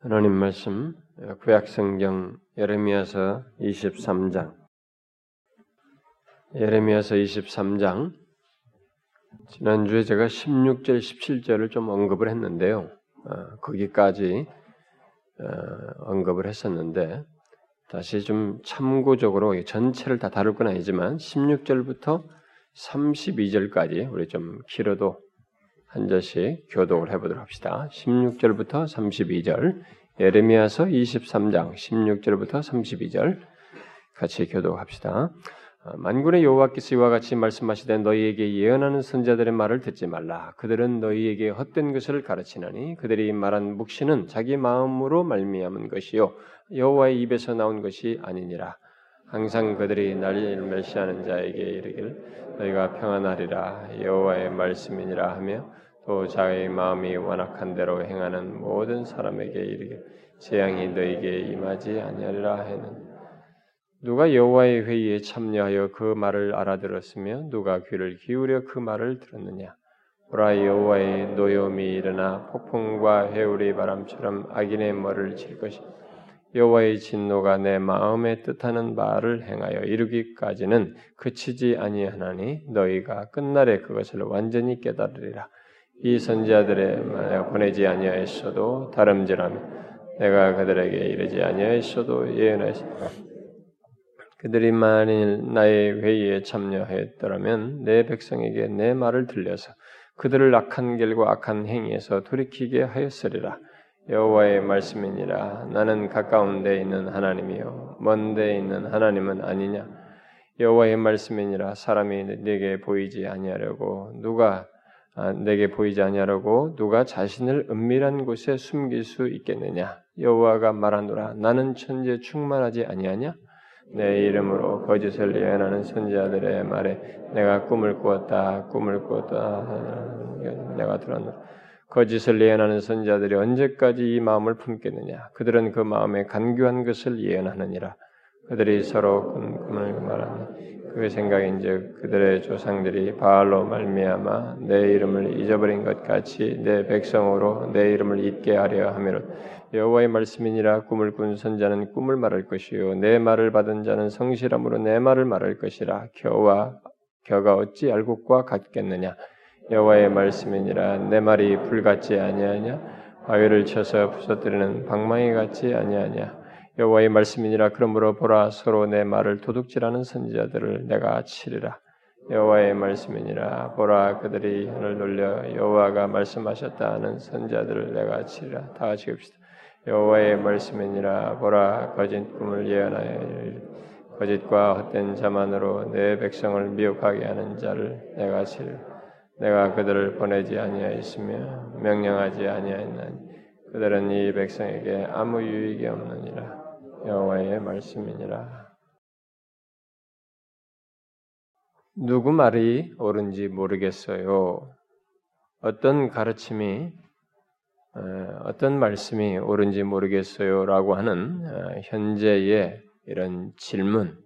하나님 말씀 구약성경 예레미야서 23장 예레미야서 23장 지난주에 제가 16절 17절을 좀 언급을 했는데요. 어, 거기까지 어, 언급을 했었는데 다시 좀 참고적으로 전체를 다 다룰 건 아니지만 16절부터 32절까지 우리 좀 길어도 한 절씩 교독을 해보도록 합시다. 16절부터 32절, 예레미야서 23장 16절부터 32절 같이 교독합시다. 어, 만군의 여호와께서 이와 같이 말씀하시되 너희에게 예언하는 선자들의 말을 듣지 말라. 그들은 너희에게 헛된 것을 가르치나니 그들이 말한 묵시는 자기 마음으로 말미암은 것이요 여호와의 입에서 나온 것이 아니니라. 항상 그들이 날일 멸시하는 자에게 이르길 너희가 평안하리라. 여호와의 말씀이니라 하며 또 자의 마음이 완악한 대로 행하는 모든 사람에게 이르길. 재앙이 너희에게 임하지 아니하리라 하는 누가 여호와의 회의에 참여하여 그 말을 알아들었으며 누가 귀를 기울여 그 말을 들었느냐? 보라 여호와의 노여움이 일어나 폭풍과 해울의 바람처럼 악인의 머리를 칠 것이 여호와의 진노가 내 마음에 뜻하는 말을 행하여 이루기까지는 그치지 아니하나니 너희가 끝날에 그것을 완전히 깨달으리라. 이 선지자들의 만약 보내지 아니하였어도 다름질하며 내가 그들에게 이르지 아니하였어도 예언하였 그들이 만일 나의 회의에 참여하였더라면 내 백성에게 내 말을 들려서 그들을 악한 길과 악한 행위에서 돌이키게 하였으리라. 여호와의 말씀이니라. 나는 가까운 데 있는 하나님이요 먼 데 있는 하나님은 아니냐. 여호와의 말씀이니라. 사람이 내게 보이지 아니하려고 누가 아, 내게 보이지 아니하라고 누가 자신을 은밀한 곳에 숨길 수 있겠느냐? 여호와가 말하노라 나는 천재 충만하지 아니하냐? 내 이름으로 거짓을 예언하는 선지자들의 말에 내가 꿈을 꾸었다 꿈을 꾸었다 내가 들었노라 거짓을 예언하는 선지자들이 언제까지 이 마음을 품겠느냐? 그들은 그 마음에 간교한 것을 예언하느니라. 그들이 서로 꿈을 말하니 그 생각인즉 그들의 조상들이 바알로 말미암아 내 이름을 잊어버린 것 같이 내 백성으로 내 이름을 잊게 하려 하며 여호와의 말씀이니라 꿈을 꾼 선자는 꿈을 말할 것이요 내 말을 받은 자는 성실함으로 내 말을 말할 것이라 겨와 겨가 어찌 알곡과 같겠느냐 여호와의 말씀이니라. 내 말이 불같지 아니하냐? 바위를 쳐서 부서뜨리는 방망이 같지 아니하냐? 여호와의 말씀이니라. 그러므로 보라 서로 내 말을 도둑질하는 선지자들을 내가 치리라. 여호와의 말씀이니라. 보라 그들이 혀를 놀려 여호와가 말씀하셨다 하는 선지자들을 내가 치리라. 다 같이 읍시다. 여호와의 말씀이니라. 보라 거짓 꿈을 예언하여 거짓과 헛된 자만으로 내 백성을 미혹하게 하는 자를 내가 치리라 내가 그들을 보내지 아니하였으며 명령하지 아니하였나니 그들은 이 백성에게 아무 유익이 없느니라 여호와의 말씀이니라. 누구 말이 옳은지 모르겠어요. 어떤 가르침이 어, 어떤 말씀이 옳은지 모르겠어요라고 하는 어, 현재의 이런 질문,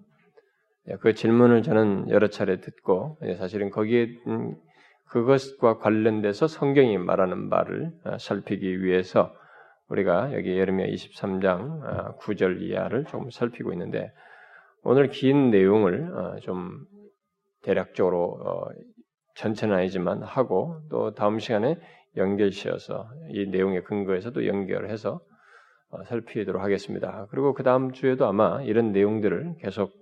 그 질문을 저는 여러 차례 듣고 사실은 거기에 음, 그것과 관련돼서 성경이 말하는 말을 어, 살피기 위해서 우리가 여기 예레미야 23장 9절 아, 이하를 좀 살피고 있는데 오늘 긴 내용을 어, 좀 대략적으로 어, 전체는 아니지만 하고 또 다음 시간에 연결시어서 이 내용의 근거에서도 연결해서 어, 살피도록 하겠습니다. 그리고 그 다음 주에도 아마 이런 내용들을 계속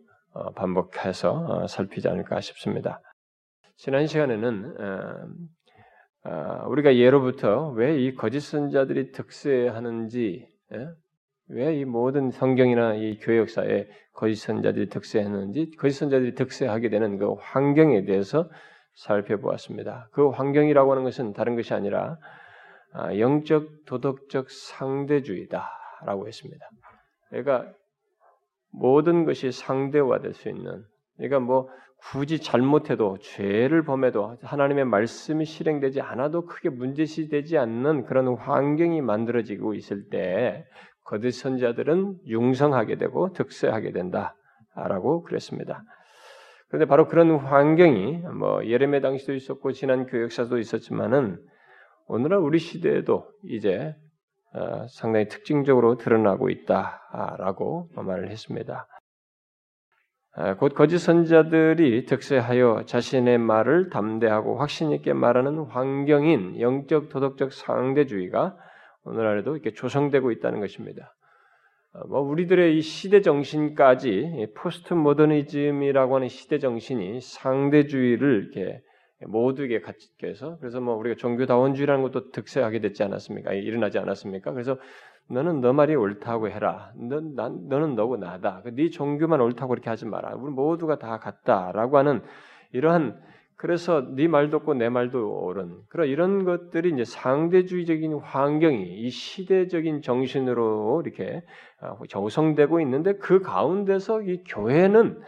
반복해서 살피지 않을까 싶습니다. 지난 시간에는 아, 우리가 예로부터 왜 이 거짓 선자들이 득세하는지, 예? 왜이 모든 성경이나 이 교회 역사에 거짓 선자들이 득세했는지, 거짓 선자들이 득세하게 되는 그 환경에 대해서 살펴보았습니다. 그 환경이라고 하는 것은 다른 것이 아니라 아, 영적 도덕적 상대주의다라고 했습니다. 그러니까 모든 것이 상대화될 수 있는, 그러니까 뭐 굳이 잘못해도 죄를 범해도 하나님의 말씀이 실행되지 않아도 크게 문제시 되지 않는 그런 환경이 만들어지고 있을 때 거짓 선자들은 융성하게 되고 득세하게 된다라고 그랬습니다. 그런데 바로 그런 환경이 뭐 예레미야 당시도 있었고 지난 교역사도 있었지만은 오늘날 우리 시대에도 이제 어, 상당히 특징적으로 드러나고 있다라고 말을 했습니다. 어, 곧 거짓 선자들이 득세하여 자신의 말을 담대하고 확신 있게 말하는 환경인 영적 도덕적 상대주의가 오늘날에도 이렇게 조성되고 있다는 것입니다. 어, 뭐 우리들의 이 시대 정신까지 포스트 모더니즘이라고 하는 시대 정신이 상대주의를 이렇게 모두에게 같이 해서 그래서 뭐 우리가 종교다원주의라는 것도 득세하게 됐지 않았습니까? 일어나지 않았습니까? 그래서 너는 너 말이 옳다고 해라. 너, 난, 너는 너고 나다. 그네 종교만 옳다고 그렇게 하지 마라. 우리 모두가 다 같다라고 하는 이러한 그래서 네 말도 없고 내 말도 옳은 그런 이런 것들이 이제 상대주의적인 환경이 이 시대적인 정신으로 이렇게 조성되고 어, 있는데 그 가운데서 이 교회는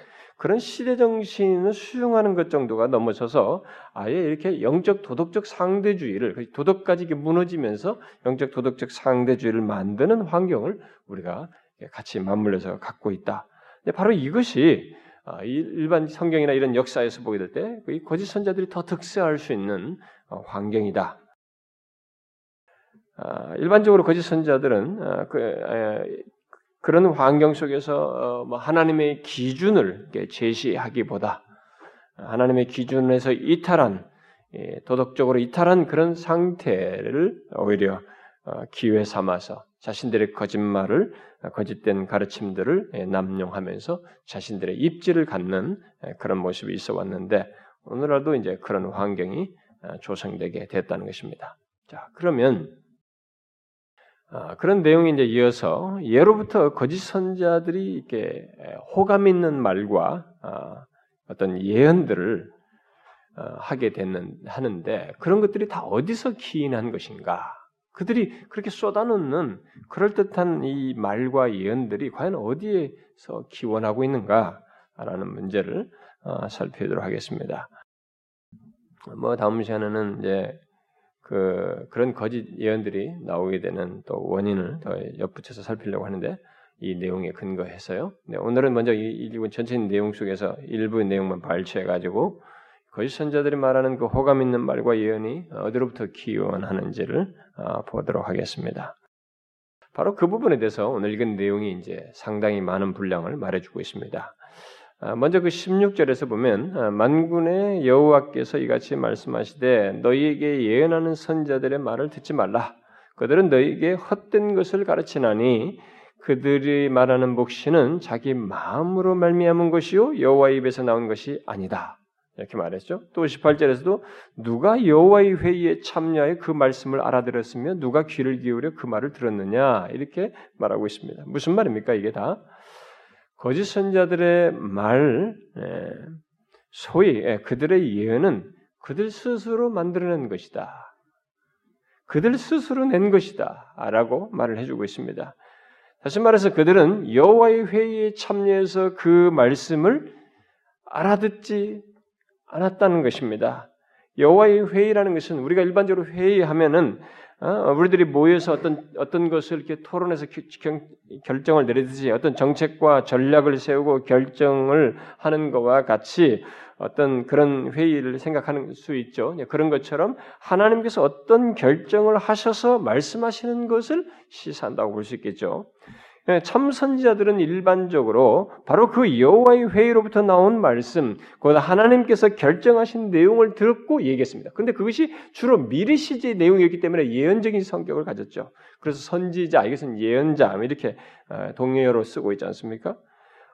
그런 시대 정신을 수용하는 것 정도가 넘어서서 아예 이렇게 영적 도덕적 상대주의를 그 도덕까지 무너지면서 영적 도덕적 상대주의를 만드는 환경을 우리가 같이 맞물려서 갖고 있다. 바로 이것이 아, 일반 성경이나 이런 역사에서 보게 될 때 거짓 선자들이 더 득세할 수 있는 어, 환경이다. 아, 일반적으로 거짓 선자들은 아, 그, 그런 환경 속에서 어, 뭐 하나님의 기준을 제시하기보다 하나님의 기준에서 이탈한 예, 도덕적으로 이탈한 그런 상태를 오히려 어, 기회 삼아서 자신들의 거짓말을 거짓된 가르침들을 예, 남용하면서 자신들의 입지를 갖는 예, 그런 모습이 있어 왔는데 오늘날도 이제 그런 환경이 조성되게 됐다는 것입니다. 자 그러면 아, 그런 내용이 이제 이어서 예로부터 거짓 선자들이 이렇게 호감 있는 말과 아, 어떤 예언들을 어, 하게 되는 하는데 그런 것들이 다 어디서 기인한 것인가? 그들이 그렇게 쏟아놓는 그럴 듯한 이 말과 예언들이 과연 어디에서 기원하고 있는가라는 문제를 어, 살펴보도록 하겠습니다. 뭐 다음 시간에는 이제 그 그런 거짓 예언들이 나오게 되는 또 원인을 더 엿붙여서 살피려고 하는데 이 내용에 근거해서요. 네, 오늘은 먼저 이 일부 전체 내용 속에서 일부 내용만 발췌해 가지고 거짓 선자들이 말하는 그 호감 있는 말과 예언이 어디로부터 기원하는지를 어, 보도록 하겠습니다. 바로 그 부분에 대해서 오늘 읽은 내용이 이제 상당히 많은 분량을 말해주고 있습니다. 아, 먼저 그 16절에서 보면 아, 만군의 여호와께서 이같이 말씀하시되 너희에게 예언하는 선자들의 말을 듣지 말라. 그들은 너희에게 헛된 것을 가르치나니 그들이 말하는 목시는 자기 마음으로 말미암은 것이요 여호와 입에서 나온 것이 아니다. 이렇게 말했죠. 또 18절에서도 누가 여호와의 회의에 참여하여 그 말씀을 알아들었으며 누가 귀를 기울여 그 말을 들었느냐 이렇게 말하고 있습니다. 무슨 말입니까 이게 다? 거짓 선자들의 말, 예, 소위 예, 그들의 예언은 그들 스스로 만들어낸 것이다. 그들 스스로 낸 것이다 라고 말을 해주고 있습니다. 다시 말해서 그들은 여호와의 회의에 참여해서 그 말씀을 알아듣지 않았다는 것입니다. 여호와의 회의라는 것은 우리가 일반적으로 회의하면은 어, 우리들이 모여서 어떤 어떤 것을 이렇게 토론해서 결정을 내리듯이 어떤 정책과 전략을 세우고 결정을 하는 것과 같이 어떤 그런 회의를 생각하는 수 있죠. 그런 것처럼 하나님께서 어떤 결정을 하셔서 말씀하시는 것을 시사한다고 볼 수 있겠죠. 예, 참선지자들은 일반적으로 바로 그 여호와의 회의로부터 나온 말씀, 곧 하나님께서 결정하신 내용을 듣고 얘기했습니다. 근데 그것이 주로 미리 시제의 내용이었기 때문에 예언적인 성격을 가졌죠. 그래서 선지자, 이것은 예언자 이렇게 어, 동의어로 쓰고 있지 않습니까?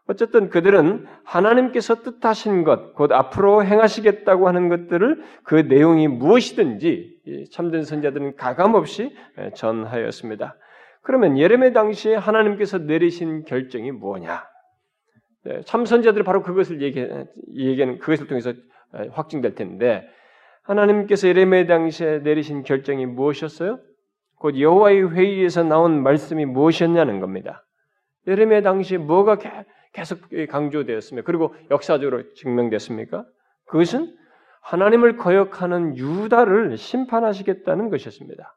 어쨌든 그들은 하나님께서 뜻하신 것, 곧 앞으로 행하시겠다고 하는 것들을 그 내용이 무엇이든지 참된 선자들은 가감 없이 예, 전하였습니다. 그러면 예레미야 당시에 하나님께서 내리신 결정이 뭐냐? 네, 참선자들이 바로 그것을 얘기, 얘기하는 그것을 통해서 확증될 텐데 하나님께서 예레미야 당시에 내리신 결정이 무엇이었어요? 곧 여호와의 회의에서 나온 말씀이 무엇이었냐는 겁니다. 예레미야 당시에 뭐가 계속 강조되었으며 그리고 역사적으로 증명됐습니까? 그것은 하나님을 거역하는 유다를 심판하시겠다는 것이었습니다.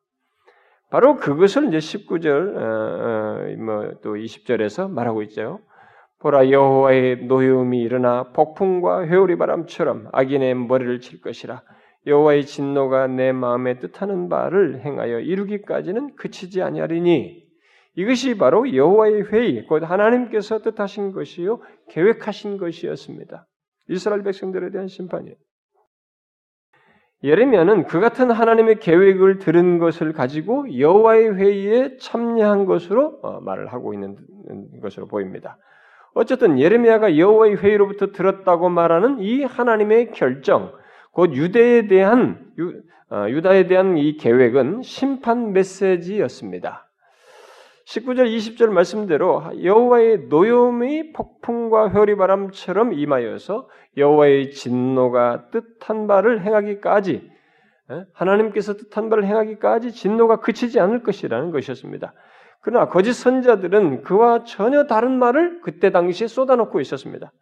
바로 그것을 이제 19절 어, 어, 뭐또 20절에서 말하고 있죠. 보라 여호와의 노여움이 일어나 폭풍과 회오리 바람처럼 악인의 머리를 칠 것이라 여호와의 진노가 내 마음에 뜻하는 바를 행하여 이루기까지는 그치지 아니하리니 이것이 바로 여호와의 회의 곧 하나님께서 뜻하신 것이요 계획하신 것이었습니다. 이스라엘 백성들에 대한 심판이에요. 예레미야는 그 같은 하나님의 계획을 들은 것을 가지고 여호와의 회의에 참여한 것으로 어, 말을 하고 있는 것으로 보입니다. 어쨌든 예레미야가 여호와의 회의로부터 들었다고 말하는 이 하나님의 결정, 곧 유대에 대한 유, 어, 유다에 대한 이 계획은 심판 메시지였습니다. 19절 20절 말씀대로 여호와의 노염의 폭풍과 회리바람처럼 임하여서 여호와의 진노가 뜻한 바를 행하기까지 하나님께서 뜻한 바를 행하기까지 진노가 그치지 않을 것이라는 것이었습니다. 그러나 거짓 선자들은 그와 전혀 다른 말을 그때 당시에 쏟아놓고 있었습니다.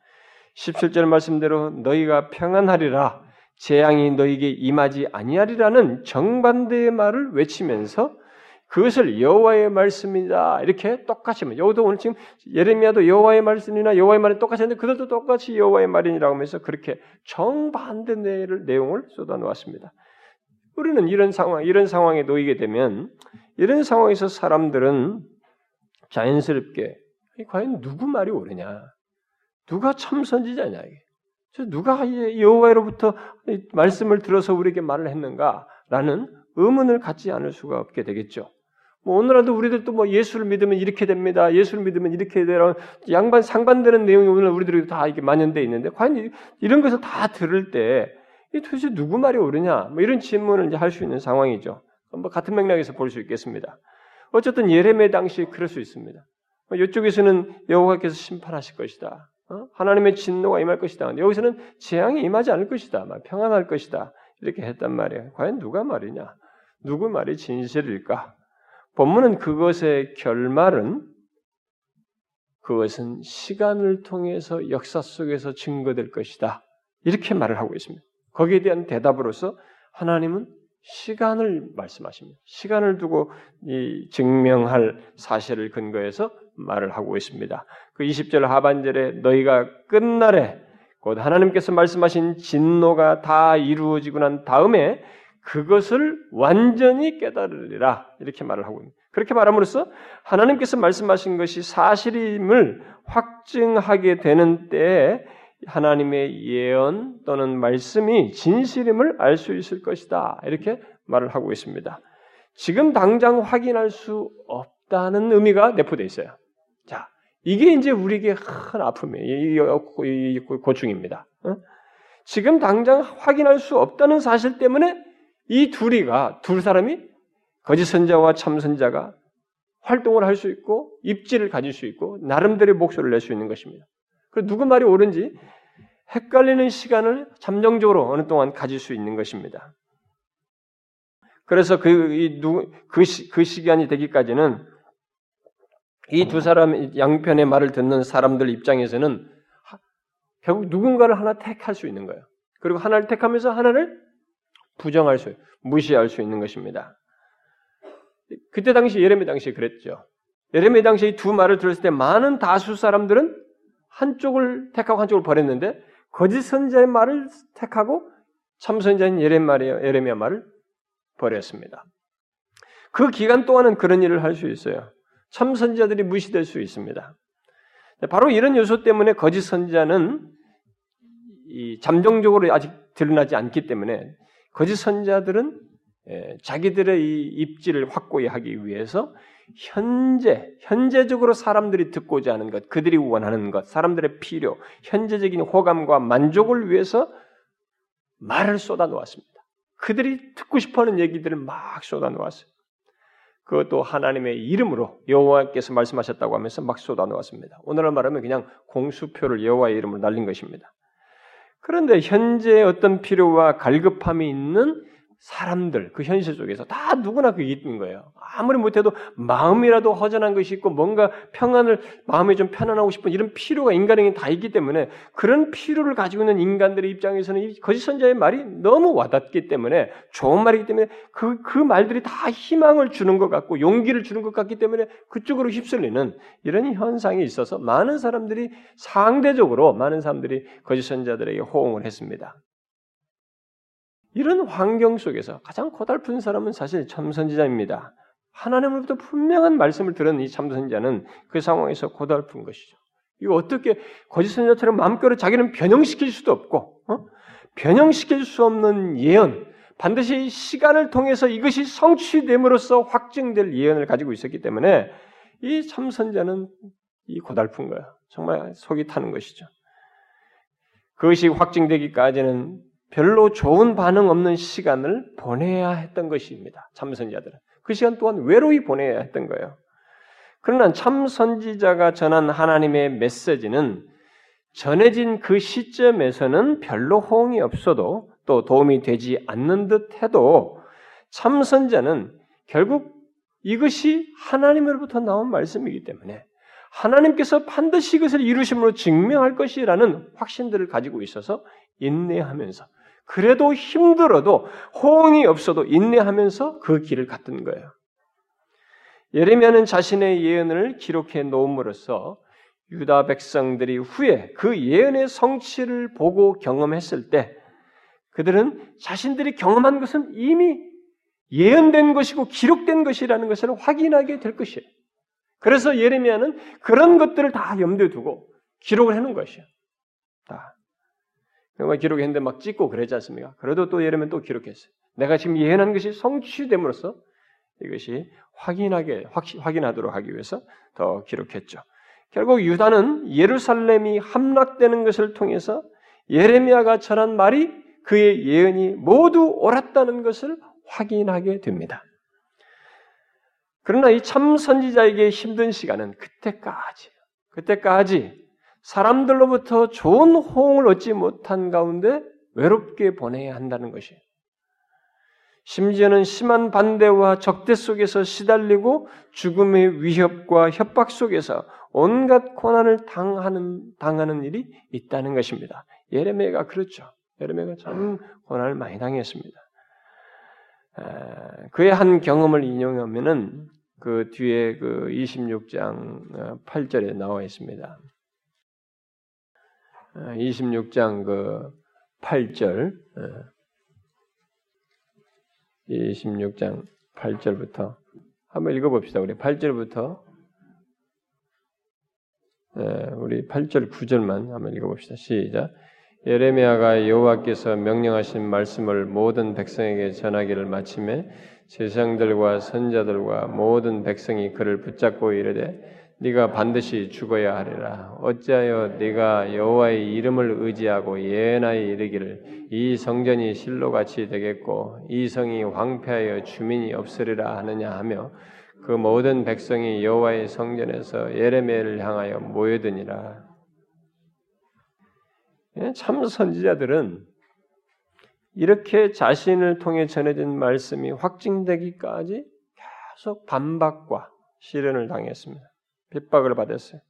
17절 말씀대로 너희가 평안하리라 재앙이 너희에게 임하지 아니하리라는 정반대의 말을 외치면서 그것을 여호와의 말씀이다 이렇게 똑같이 여호도 오늘 지금 예레미야도 여호와의 말씀이나 여호와의 말이 똑같이 했는데 그들도 똑같이 여호와의 말이라고 하면서 그렇게 정반대 내용을 쏟아놓았습니다. 우리는 이런 상황 이런 상황에 놓이게 되면 이런 상황에서 사람들은 자연스럽게 과연 누구 말이 옳으냐 누가 참 선지자냐 이게 누가 여호와로부터 말씀을 들어서 우리에게 말을 했는가라는 의문을 갖지 않을 수가 없게 되겠죠. 뭐 오늘날도 우리들도 뭐 예수를 믿으면 이렇게 됩니다. 예수를 믿으면 이렇게 되라. 양반 상반되는 내용이 오늘 우리들이 다 이렇게 만연돼 있는데 과연 이런 것을 다 들을 때 도대체 누구 말이 옳으냐? 뭐 이런 질문을 이제 할 수 있는 상황이죠. 뭐 같은 맥락에서 볼 수 있겠습니다. 어쨌든 예레미야 당시 그럴 수 있습니다. 뭐 이쪽에서는 여호와께서 심판하실 것이다. 어? 하나님의 진노가 임할 것이다. 여기서는 재앙이 임하지 않을 것이다. 평안할 것이다. 이렇게 했단 말이에요. 과연 누가 말이냐? 누구 말이 진실일까? 본문은 그것의 결말은 그것은 시간을 통해서 역사 속에서 증거될 것이다. 이렇게 말을 하고 있습니다. 거기에 대한 대답으로서 하나님은 시간을 말씀하십니다. 시간을 두고 이 증명할 사실을 근거해서 말을 하고 있습니다. 그 20절 하반절에 너희가 끝날에 곧 하나님께서 말씀하신 진노가 다 이루어지고 난 다음에 그것을 완전히 깨달으리라 이렇게 말을 하고 있습니다. 그렇게 말함으로써 하나님께서 말씀하신 것이 사실임을 확증하게 되는 때에 하나님의 예언 또는 말씀이 진실임을 알 수 있을 것이다. 이렇게 말을 하고 있습니다. 지금 당장 확인할 수 없다는 의미가 내포되어 있어요. 자, 이게 이제 우리에게 큰 아픔이에요. 이 고충입니다. 지금 당장 확인할 수 없다는 사실 때문에 이 둘이가 두 사람이 거짓 선자와 참 선자가 활동을 할 수 있고 입지를 가질 수 있고 나름대로의 목소리를 낼 수 있는 것입니다. 그 누구 말이 옳은지 헷갈리는 시간을 잠정적으로 어느 동안 가질 수 있는 것입니다. 그래서 그, 이, 누, 그, 시, 그 시간이 되기까지는 이 두 사람, 양편의 말을 듣는 사람들 입장에서는 결국 누군가를 하나 택할 수 있는 거예요. 그리고 하나를 택하면서 하나를 부정할 수, 무시할 수 있는 것입니다. 그때 당시 예레미 당시에 그랬죠. 예레미 당시에 두 말을 들었을 때 많은 다수 사람들은 한쪽을 택하고 한쪽을 버렸는데 거짓 선자의 말을 택하고 참 선자인 예레미야 말을 버렸습니다. 그 기간 동안은 그런 일을 할 수 있어요. 참 선자들이 무시될 수 있습니다. 바로 이런 요소 때문에 거짓 선자는 잠정적으로 아직 드러나지 않기 때문에 거짓 선자들은 예, 자기들의 이 입지를 확고히 하기 위해서 현재 현재적으로 사람들이 듣고자 하는 것, 그들이 원하는 것, 사람들의 필요, 현재적인 호감과 만족을 위해서 말을 쏟아 놓았습니다. 그들이 듣고 싶어하는 얘기들을 막 쏟아 놓았어요. 그것도 하나님의 이름으로 여호와께서 말씀하셨다고 하면서 막 쏟아 놓았습니다. 오늘날 말하면 그냥 공수표를 여호와의 이름으로 날린 것입니다. 그런데 현재 어떤 필요와 갈급함이 있는 사람들 그 현실 속에서 다 누구나 그게 있는 거예요. 아무리 못해도 마음이라도 허전한 것이 있고 뭔가 평안을 마음이 좀 편안하고 싶은 이런 필요가 인간에게 다 있기 때문에 그런 필요를 가지고 있는 인간들의 입장에서는 이 거짓 선자의 말이 너무 와닿기 때문에 좋은 말이기 때문에 그, 그 말들이 다 희망을 주는 것 같고 용기를 주는 것 같기 때문에 그쪽으로 휩쓸리는 이런 현상이 있어서 많은 사람들이 상대적으로 많은 사람들이 거짓 선자들에게 호응을 했습니다. 이런 환경 속에서 가장 고달픈 사람은 사실 참선지자입니다. 하나님으로부터 분명한 말씀을 들은 이 참선자는 그 상황에서 고달픈 것이죠. 이거 어떻게 거짓 선자처럼 마음대로 자기는 변형시킬 수도 없고 어? 변형시킬 수 없는 예언, 반드시 시간을 통해서 이것이 성취됨으로써 확증될 예언을 가지고 있었기 때문에 이 참선자는 이 고달픈 거야. 정말 속이 타는 것이죠. 그것이 확증되기까지는 별로 좋은 반응 없는 시간을 보내야 했던 것입니다. 참선자들은. 그 시간 동안 외로이 보내야 했던 거예요. 그러나 참 선지자가 전한 하나님의 메시지는 전해진 그 시점에서는 별로 호응이 없어도 또 도움이 되지 않는 듯 해도 참 선자는 결국 이것이 하나님으로부터 나온 말씀이기 때문에 하나님께서 반드시 이것을 이루심으로 증명할 것이라는 확신들을 가지고 있어서 인내하면서 그래도 힘들어도 호응이 없어도 인내하면서 그 길을 갔던 거예요. 예레미야는 자신의 예언을 기록해 놓음으로써 유다 백성들이 후에 그 예언의 성취를 보고 경험했을 때 그들은 자신들이 경험한 것은 이미 예언된 것이고 기록된 것이라는 것을 확인하게 될 것이에요. 그래서 예레미야는 그런 것들을 다 염두에 두고 기록을 해놓은 것이에요. 다. 정말 기록했는데 막 찍고 그러지 않습니까? 그래도 또 예레미야는 또 기록했어요. 내가 지금 예언한 것이 성취됨으로써 이것이 확인하게 확인하도록 하기 위해서 더 기록했죠. 결국 유다는 예루살렘이 함락되는 것을 통해서 예레미야가 전한 말이 그의 예언이 모두 옳았다는 것을 확인하게 됩니다. 그러나 이 참 선지자에게 힘든 시간은 그때까지, 그때까지 사람들로부터 좋은 호응을 얻지 못한 가운데 외롭게 보내야 한다는 것이에요. 심지어는 심한 반대와 적대 속에서 시달리고 죽음의 위협과 협박 속에서 온갖 고난을 당하는, 당하는 일이 있다는 것입니다. 예레미야가 그렇죠. 예레미야가 참 고난을 많이 당했습니다. 그의 한 경험을 인용하면은 그 뒤에 그 26장 8절에 어, 나와 있습니다. 26장 그 8절 26장 8절부터 한번 읽어봅시다. 우리 8절부터 우리 8절 9절만 한번 읽어봅시다. 시작. 예레미야가 여호와께서 명령하신 말씀을 모든 백성에게 전하기를 마침에 세상들과 선자들과 모든 백성이 그를 붙잡고 이르되 네가 반드시 죽어야 하리라. 어찌하여 네가 여호와의 이름을 의지하고 예나에 이르기를 이 성전이 실로같이 되겠고 이 성이 황폐하여 주민이 없으리라 하느냐 하며 그 모든 백성이 여호와의 성전에서 예레미야를 향하여 모여드니라. 예, 참 선지자들은 이렇게 자신을 통해 전해진 말씀이 확증되기까지 계속 반박과 시련을 당했습니다. 핍박을 받았어요.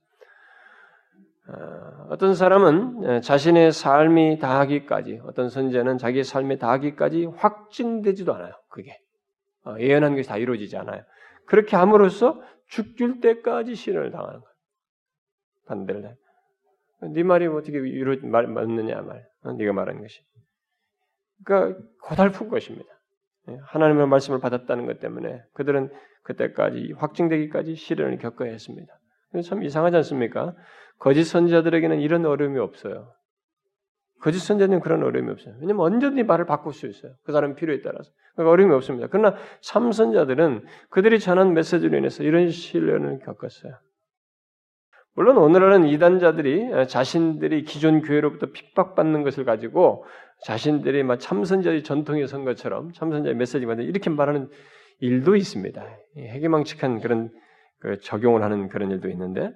어, 어떤 사람은 예, 자신의 삶이 다하기까지, 어떤 선제는 자기 삶이 다하기까지 확증되지도 않아요. 그게 어, 예언한 것이 다 이루어지지 않아요. 그렇게 함으로써 죽을 때까지 시련을 당하는 거예요. 반대를 해. 네 말이 어떻게 이루 말 맞느냐 말. 어, 네가 말하는 것이. 그러니까 고달픈 것입니다. 예, 하나님의 말씀을 받았다는 것 때문에 그들은 그때까지 확증되기까지 시련을 겪어야 했습니다. 참 이상하지 않습니까? 거짓 선지자들에게는 이런 어려움이 없어요. 거짓 선지자는 그런 어려움이 없어요. 왜냐면 언제든지 말을 바꿀 수 있어요. 그 사람 필요에 따라서. 그러니까 어려움이 없습니다. 그러나 참 선자들은 그들이 전한 메시지로 인해서 이런 시련을 겪었어요. 물론 오늘날은 이단자들이 자신들이 기존 교회로부터 핍박받는 것을 가지고 자신들이 막 참선자의 전통에 선 것처럼 참선자의 메시지가 이렇게 말하는 일도 있습니다. 해괴망측한 그런 그 적용을 하는 그런 일도 있는데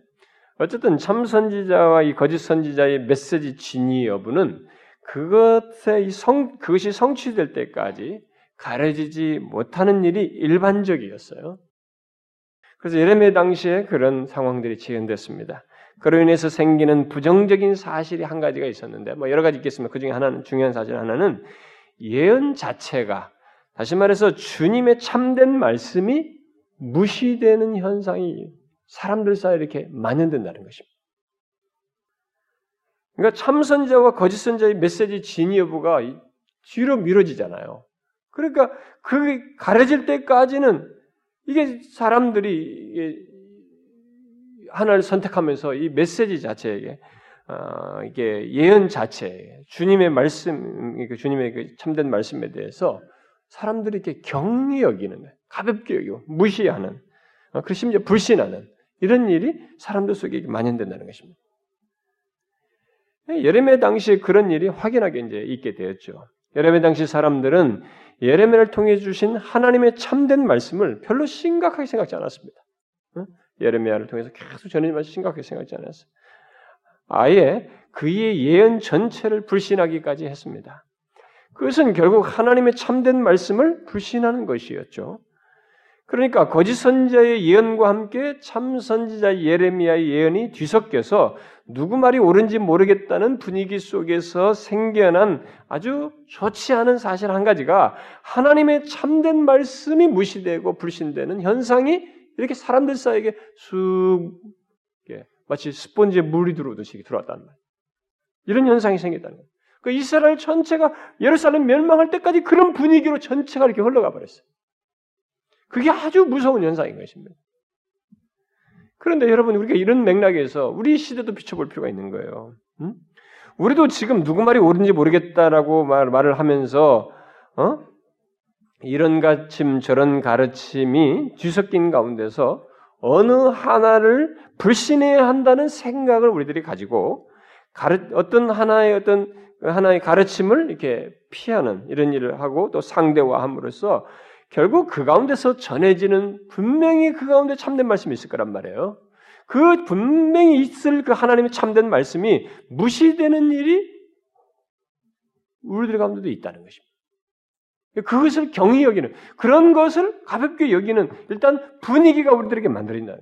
어쨌든 참 선지자와 이 거짓 선지자의 메시지 진위 여부는 그것의 성 그것이 성취될 때까지 가려지지 못하는 일이 일반적이었어요. 그래서 예레미야 당시에 그런 상황들이 재현됐습니다. 그로 인해서 생기는 부정적인 사실이 한 가지가 있었는데 뭐 여러 가지 있겠습니다. 그 중에 하나는 중요한 사실 하나는 예언 자체가 다시 말해서 주님의 참된 말씀이 무시되는 현상이 사람들 사이에 이렇게 만연된다는 것입니다. 그러니까 참선자와 거짓선자의 메시지 진위 여부가 뒤로 미뤄지잖아요. 그러니까 그 가려질 때까지는 이게 사람들이 하나를 선택하면서 이 메시지 자체에게 어, 이게 예언 자체, 주님의 말씀, 주님의 그 참된 말씀에 대해서 사람들이 이렇게 경히 여기는, 가볍게 여기고 무시하는, 어, 그 심지어 불신하는 이런 일이 사람들 속에 만연된다는 것입니다. 예레미야 당시에 그런 일이 확연하게 이제 있게 되었죠. 예레미야 당시 사람들은 예레미야를 통해 주신 하나님의 참된 말씀을 별로 심각하게 생각지 않았습니다. 예레미야를 통해서 계속 전해진 말씀 심각하게 생각지 않았어요. 아예 그의 예언 전체를 불신하기까지 했습니다. 그것은 결국 하나님의 참된 말씀을 불신하는 것이었죠. 그러니까 거짓 선지자의 예언과 함께 참 선지자 예레미야의 예언이 뒤섞여서 누구 말이 옳은지 모르겠다는 분위기 속에서 생겨난 아주 좋지 않은 사실 한 가지가 하나님의 참된 말씀이 무시되고 불신되는 현상이 이렇게 사람들 사이에 쑥 마치 스펀지에 물이 들어오듯이 들어왔단 말이에요. 이런 현상이 생겼다는 거예요. 그 이스라엘 전체가 예루살렘 멸망할 때까지 그런 분위기로 전체가 이렇게 흘러가 버렸어요. 그게 아주 무서운 현상인 것입니다. 그런데 여러분 우리가 이런 맥락에서 우리 시대도 비춰볼 필요가 있는 거예요. 응? 우리도 지금 누구 말이 옳은지 모르겠다라고 말, 말을 하면서 어? 이런 가르침 저런 가르침이 뒤섞인 가운데서 어느 하나를 불신해야 한다는 생각을 우리들이 가지고 가르, 어떤 하나의 어떤 하나의 가르침을 이렇게 피하는 이런 일을 하고 또 상대화함으로써 결국 그 가운데서 전해지는 분명히 그 가운데 참된 말씀이 있을 거란 말이에요. 그 분명히 있을 그 하나님의 참된 말씀이 무시되는 일이 우리들 가운데도 있다는 것입니다. 그것을 경히 여기는 그런 것을 가볍게 여기는 일단 분위기가 우리들에게 만들어진다.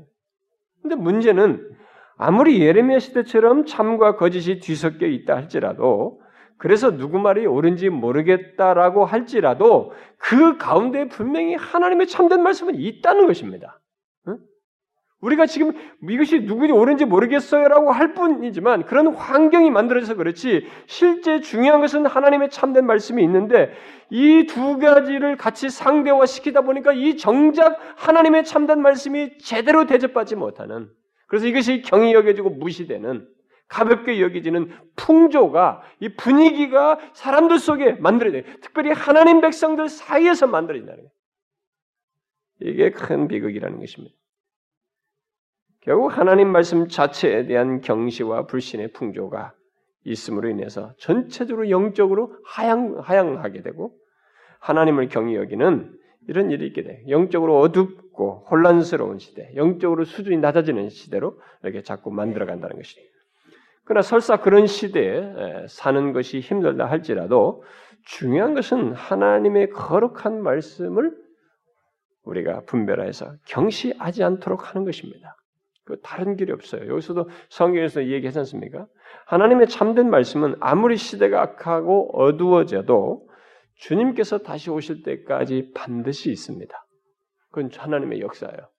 근데 문제는 아무리 예레미야 시대처럼 참과 거짓이 뒤섞여 있다 할지라도 그래서 누구 말이 옳은지 모르겠다라고 할지라도 그 가운데 분명히 하나님의 참된 말씀은 있다는 것입니다. 우리가 지금 이것이 누구인지 옳은지 모르겠어요라고 할 뿐이지만 그런 환경이 만들어져서 그렇지 실제 중요한 것은 하나님의 참된 말씀이 있는데 이 두 가지를 같이 상대화 시키다 보니까 이 정작 하나님의 참된 말씀이 제대로 대접받지 못하는 그래서 이것이 경이 여겨지고 무시되는 가볍게 여기지는 풍조가 이 분위기가 사람들 속에 만들어져요. 특별히 하나님 백성들 사이에서 만들어진다는 거예요. 이게 큰 비극이라는 것입니다. 결국 하나님 말씀 자체에 대한 경시와 불신의 풍조가 있음으로 인해서 전체적으로 영적으로 하향, 하향하게 되고 하나님을 경히 여기는 이런 일이 있게 돼. 영적으로 어둡고 혼란스러운 시대, 영적으로 수준이 낮아지는 시대로 이렇게 자꾸 만들어 간다는 것이죠. 그러나 설사 그런 시대에 사는 것이 힘들다 할지라도 중요한 것은 하나님의 거룩한 말씀을 우리가 분별해서 경시하지 않도록 하는 것입니다. 그 다른 길이 없어요. 여기서도 성경에서 얘기하지 않습니까? 하나님의 참된 말씀은 아무리 시대가 악하고 어두워져도 주님께서 다시 오실 때까지 반드시 있습니다. 그건 하나님의 역사예요.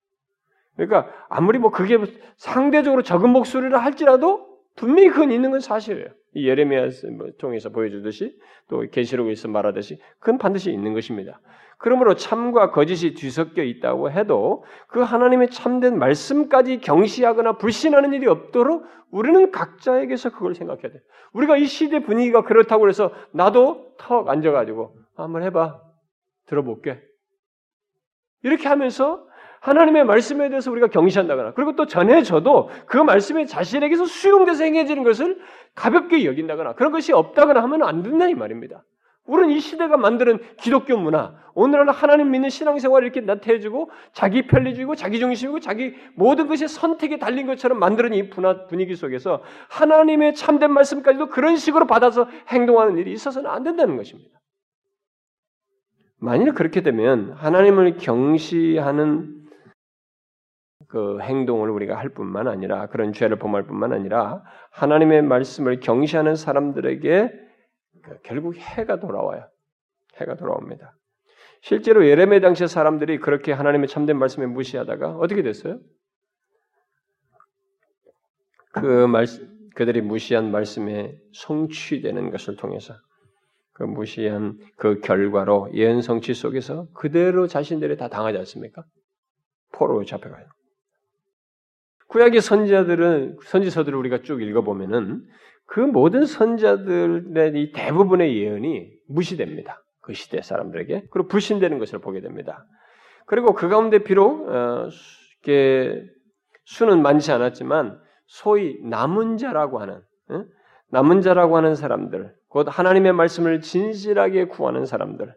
그러니까 아무리 뭐 그게 상대적으로 적은 목소리를 할지라도 분명히 그건 있는 건 사실이에요. 이 예레미야 뭐 통해서 보여주듯이 또 계시록에서 말하듯이 그건 반드시 있는 것입니다. 그러므로 참과 거짓이 뒤섞여 있다고 해도 그 하나님의 참된 말씀까지 경시하거나 불신하는 일이 없도록 우리는 각자에게서 그걸 생각해야 돼. 우리가 이 시대 분위기가 그렇다고 해서 나도 턱 앉아가지고 한번 해봐 들어볼게. 이렇게 하면서 하나님의 말씀에 대해서 우리가 경시한다거나 그리고 또 전해져도 그 말씀이 자신에게서 수용돼서 행해지는 것을 가볍게 여긴다거나 그런 것이 없다거나 하면 안 된다 이 말입니다. 우리는 이 시대가 만드는 기독교 문화, 오늘날 하나님 믿는 신앙생활을 이렇게 나타내주고 자기 편리주의고 자기 중심이고 자기 모든 것이 선택에 달린 것처럼 만드는 이 분위기 속에서 하나님의 참된 말씀까지도 그런 식으로 받아서 행동하는 일이 있어서는 안 된다는 것입니다. 만일 그렇게 되면 하나님을 경시하는 그 행동을 우리가 할 뿐만 아니라 그런 죄를 범할 뿐만 아니라 하나님의 말씀을 경시하는 사람들에게 그 결국 해가 돌아와요. 해가 돌아옵니다. 실제로 예레미야 당시 사람들이 그렇게 하나님의 참된 말씀에 무시하다가 어떻게 됐어요? 그 말씀 그들이 무시한 말씀에 성취되는 것을 통해서 그그 무시한 그 결과로 예언 성취 속에서 그대로 자신들이 다 당하지 않습니까? 포로로 잡혀가요. 구약의 선지자들은 선지서들을 우리가 쭉 읽어보면은 그 모든 선자들의 이 대부분의 예언이 무시됩니다. 그 시대 사람들에게 그리고 불신되는 것을 보게 됩니다. 그리고 그 가운데 비록 어, 수는 많지 않았지만 소위 남은 자라고 하는 남은 자라고 하는 사람들, 곧 하나님의 말씀을 진실하게 구하는 사람들,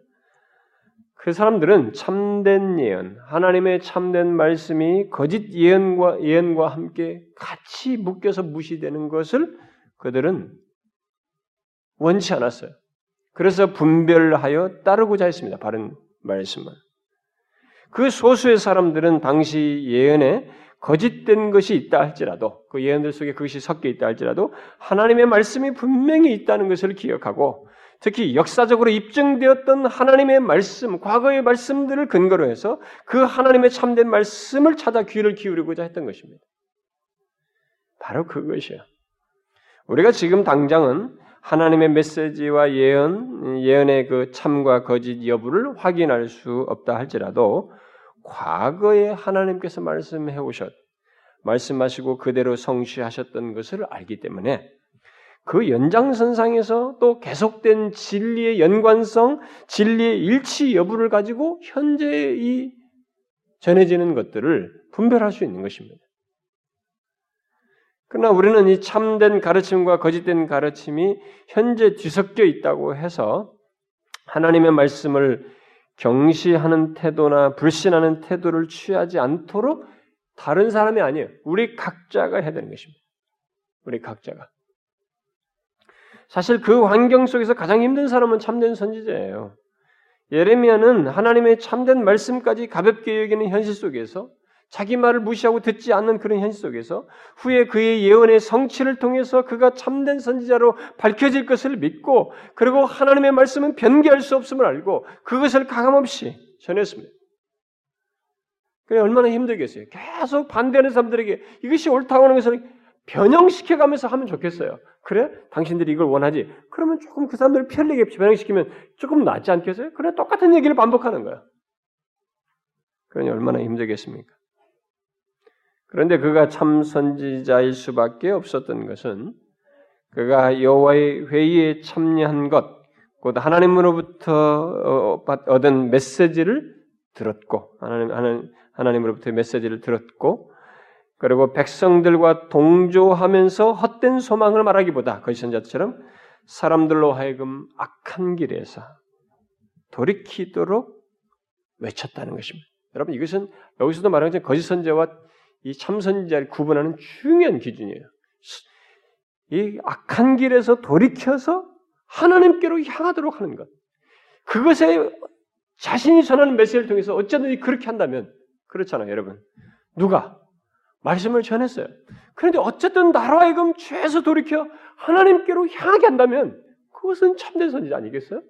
그 사람들은 참된 예언, 하나님의 참된 말씀이 거짓 예언과 예언과 함께 같이 묶여서 무시되는 것을 그들은 원치 않았어요. 그래서 분별하여 따르고자 했습니다. 바른 말씀을. 그 소수의 사람들은 당시 예언에 거짓된 것이 있다 할지라도 그 예언들 속에 그것이 섞여 있다 할지라도 하나님의 말씀이 분명히 있다는 것을 기억하고 특히 역사적으로 입증되었던 하나님의 말씀, 과거의 말씀들을 근거로 해서 그 하나님의 참된 말씀을 찾아 귀를 기울이고자 했던 것입니다. 바로 그것이에요. 우리가 지금 당장은 하나님의 메시지와 예언, 예언의 그 참과 거짓 여부를 확인할 수 없다 할지라도 과거에 하나님께서 말씀해 오셨, 말씀하시고 그대로 성취하셨던 것을 알기 때문에 그 연장선상에서 또 계속된 진리의 연관성, 진리의 일치 여부를 가지고 현재 이 전해지는 것들을 분별할 수 있는 것입니다. 그러나 우리는 이 참된 가르침과 거짓된 가르침이 현재 뒤섞여 있다고 해서 하나님의 말씀을 경시하는 태도나 불신하는 태도를 취하지 않도록 다른 사람이 아니에요. 우리 각자가 해야 되는 것입니다. 우리 각자가. 사실 그 환경 속에서 가장 힘든 사람은 참된 선지자예요. 예레미야는 하나님의 참된 말씀까지 가볍게 여기는 현실 속에서 자기 말을 무시하고 듣지 않는 그런 현실 속에서 후에 그의 예언의 성취를 통해서 그가 참된 선지자로 밝혀질 것을 믿고 그리고 하나님의 말씀은 변개할 수 없음을 알고 그것을 가감없이 전했습니다. 그게 얼마나 힘들겠어요. 계속 반대하는 사람들에게 이것이 옳다고 하는 것을 변형시켜가면서 하면 좋겠어요. 그래? 당신들이 이걸 원하지? 그러면 조금 그 사람들을 편리하게 변형시키면 조금 낫지 않겠어요? 그래, 똑같은 얘기를 반복하는 거야. 그러니 얼마나 힘들겠습니까? 그런데 그가 참 선지자일 수밖에 없었던 것은 그가 여호와의 회의에 참여한 것, 곧 하나님으로부터 어, 얻은 메시지를 들었고 하나님 하나님 하나님으로부터 메시지를 들었고 그리고 백성들과 동조하면서 헛된 소망을 말하기보다 거짓 선자처럼 사람들로 하여금 악한 길에서 돌이키도록 외쳤다는 것입니다. 여러분 이것은 여기서도 말하는 것처럼 거짓 선자와 이 참선자를 구분하는 중요한 기준이에요. 이 악한 길에서 돌이켜서 하나님께로 향하도록 하는 것. 그것에 자신이 전하는 메시지를 통해서 어쩌든지 그렇게 한다면 그렇잖아요, 여러분. 누가 말씀을 전했어요. 그런데 어쨌든 나로 하여금 죄에서 돌이켜 하나님께로 향하게 한다면 그것은 참된 선지자 아니겠어요?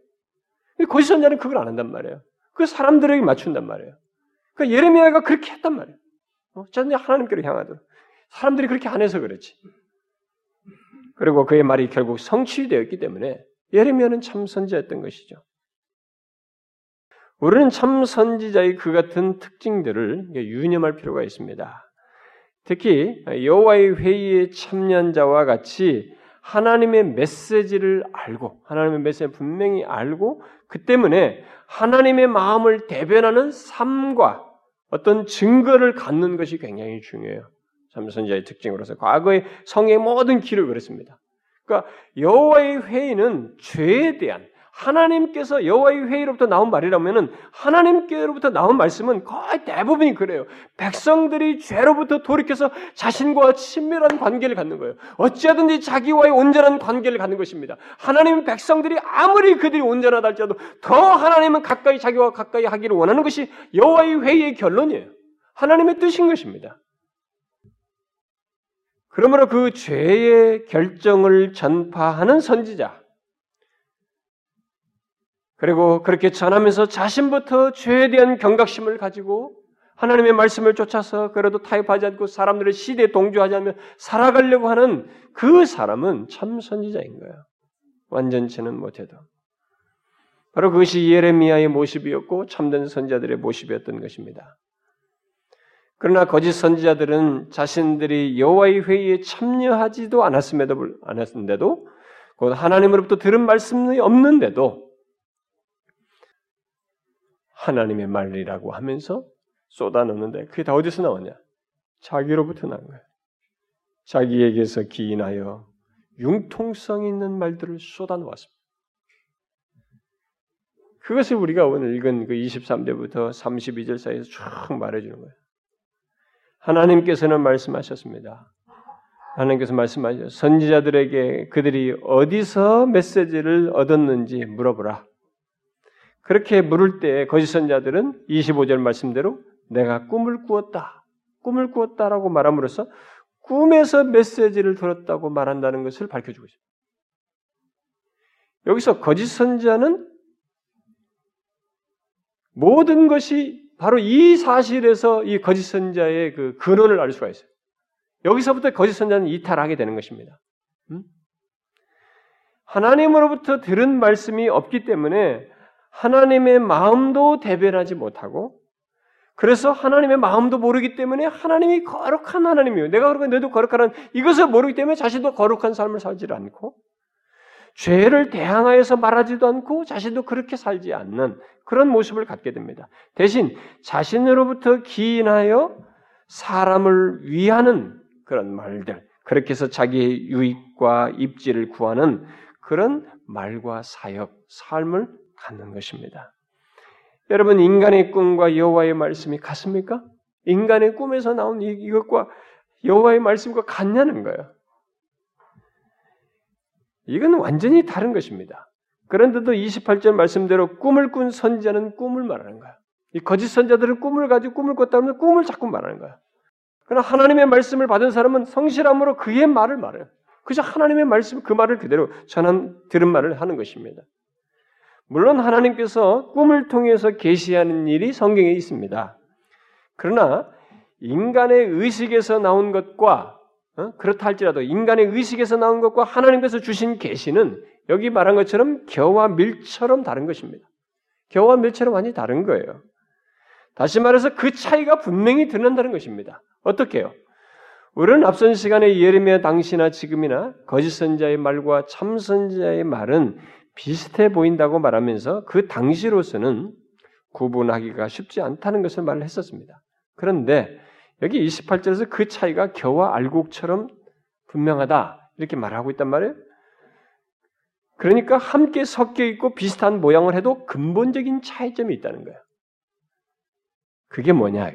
거짓 선자는 그걸 안 한단 말이에요. 그 사람들에게 맞춘단 말이에요. 그러니까 예레미야가 그렇게 했단 말이에요. 어쨌든 하나님께로 향하도록. 사람들이 그렇게 안 해서 그렇지. 그리고 그의 말이 결국 성취되었기 때문에 예레미야는 참 선지자였던 것이죠. 우리는 참 선지자의 그 같은 특징들을 유념할 필요가 있습니다. 특히 여호와의 회의에 참여한 자와 같이 하나님의 메시지를 알고 하나님의 메시지를 분명히 알고 그 때문에 하나님의 마음을 대변하는 삶과 어떤 증거를 갖는 것이 굉장히 중요해요. 참선자의 특징으로서 과거의 성의 모든 길을 그랬습니다. 그러니까 여호와의 회의는 죄에 대한 하나님께서 여호와의 회의로부터 나온 말이라면은 하나님께로부터 나온 말씀은 거의 대부분이 그래요. 백성들이 죄로부터 돌이켜서 자신과 친밀한 관계를 갖는 거예요. 어찌하든지 자기와의 온전한 관계를 갖는 것입니다. 하나님 백성들이 아무리 그들이 온전하다 할지라도 더 하나님은 가까이 자기와 가까이 하기를 원하는 것이 여호와의 회의의 결론이에요. 하나님의 뜻인 것입니다. 그러므로 그 죄의 결정을 전파하는 선지자, 그리고 그렇게 전하면서 자신부터 죄에 대한 경각심을 가지고 하나님의 말씀을 쫓아서 그래도 타협하지 않고 사람들의 시대에 동조하지 않으며 살아가려고 하는 그 사람은 참 선지자인 거예요. 완전치는 못해도. 바로 그것이 예레미야의 모습이었고 참된 선자들의 모습이었던 것입니다. 그러나 거짓 선지자들은 자신들이 여호와의 회의에 참여하지도 않았음에도 않았는데도 곧 하나님으로부터 들은 말씀이 없는데도 하나님의 말이라고 하면서 쏟아놓는데 그게 다 어디서 나왔냐? 자기로부터 나온 거예요. 자기에게서 기인하여 융통성 있는 말들을 쏟아놓았습니다. 그것을 우리가 오늘 읽은 그 23절부터 32절 사이에서 쭉 말해주는 거예요. 하나님께서는 말씀하셨습니다. 하나님께서 말씀하셨 선지자들에게 그들이 어디서 메시지를 얻었는지 물어보라. 그렇게 물을 때 거짓 선자들은 25절 말씀대로 내가 꿈을 꾸었다. 꿈을 꾸었다라고 말함으로써 꿈에서 메시지를 들었다고 말한다는 것을 밝혀주고 있습니다. 여기서 거짓 선자는 모든 것이 바로 이 사실에서 이 거짓 선자의 그 근원을 알 수가 있어요. 여기서부터 거짓 선자는 이탈하게 되는 것입니다. 음? 하나님으로부터 들은 말씀이 없기 때문에 하나님의 마음도 대변하지 못하고 그래서 하나님의 마음도 모르기 때문에 하나님이 거룩한 하나님이에요. 내가 그러고 너도 거룩한 이것을 모르기 때문에 자신도 거룩한 삶을 살지 않고 죄를 대항하여서 말하지도 않고 자신도 그렇게 살지 않는 그런 모습을 갖게 됩니다. 대신 자신으로부터 기인하여 사람을 위하는 그런 말들, 그렇게 해서 자기의 유익과 입지를 구하는 그런 말과 사역, 삶을 갖는 것입니다. 여러분 인간의 꿈과 여호와의 말씀이 같습니까? 인간의 꿈에서 나온 이것과 여호와의 말씀과 같냐는 거예요. 이건 완전히 다른 것입니다. 그런데도 28절 말씀대로 꿈을 꾼 선지자는 꿈을 말하는 거야. 이 거짓 선자들은 꿈을 가지고 꿈을 꿨다 면 꿈을 자꾸 말하는 거야. 그러나 하나님의 말씀을 받은 사람은 성실함으로 그의 말을 말해요. 그저 하나님의 말씀 그 말을 그대로 전한 들은 말을 하는 것입니다. 물론 하나님께서 꿈을 통해서 계시하는 일이 성경에 있습니다. 그러나 인간의 의식에서 나온 것과 어? 그렇다 할지라도 인간의 의식에서 나온 것과 하나님께서 주신 계시는 여기 말한 것처럼 겨와 밀처럼 다른 것입니다. 겨와 밀처럼 완전히 다른 거예요. 다시 말해서 그 차이가 분명히 드러난다는 것입니다. 어떻게요? 우리는 앞선 시간에 예레미야 당시나 지금이나 거짓 선자의 말과 참 선자의 말은 비슷해 보인다고 말하면서 그 당시로서는 구분하기가 쉽지 않다는 것을 말을 했었습니다. 그런데 여기 28절에서 그 차이가 겨와 알곡처럼 분명하다 이렇게 말하고 있단 말이에요. 그러니까 함께 섞여 있고 비슷한 모양을 해도 근본적인 차이점이 있다는 거예요. 그게 뭐냐?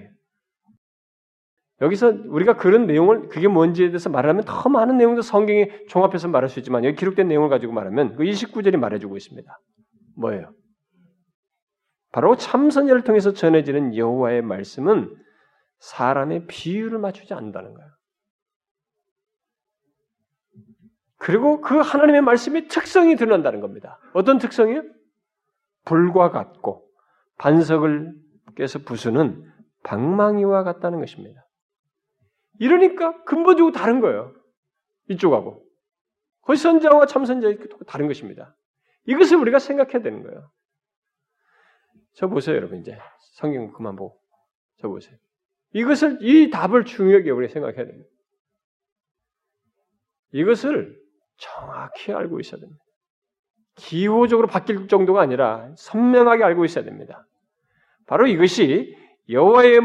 여기서 우리가 그런 내용을 그게 뭔지에 대해서 말하면 더 많은 내용도 성경에 종합해서 말할 수 있지만 여기 기록된 내용을 가지고 말하면 그 29절이 말해주고 있습니다. 뭐예요? 바로 참선자를 통해서 전해지는 여호와의 말씀은 사람의 비유를 맞추지 않는다는 거예요. 그리고 그 하나님의 말씀의 특성이 드러난다는 겁니다. 어떤 특성이요? 불과 같고 반석을 깨서 부수는 방망이와 같다는 것입니다. 이러니까 근본적으로 다른 거예요. 이쪽하고. 거선자와 참선자의 다른 것입니다. 이것을 우리가 생각해야 되는 거예요. 저 보세요, 여러분. 이제 성경 그만 보고. 저 보세요. 이것을, 이 답을 중요하게 우리가 생각해야 됩니다. 이것을 정확히 알고 있어야 됩니다. 기호적으로 바뀔 정도가 아니라 선명하게 알고 있어야 됩니다. 바로 이것이 여호와의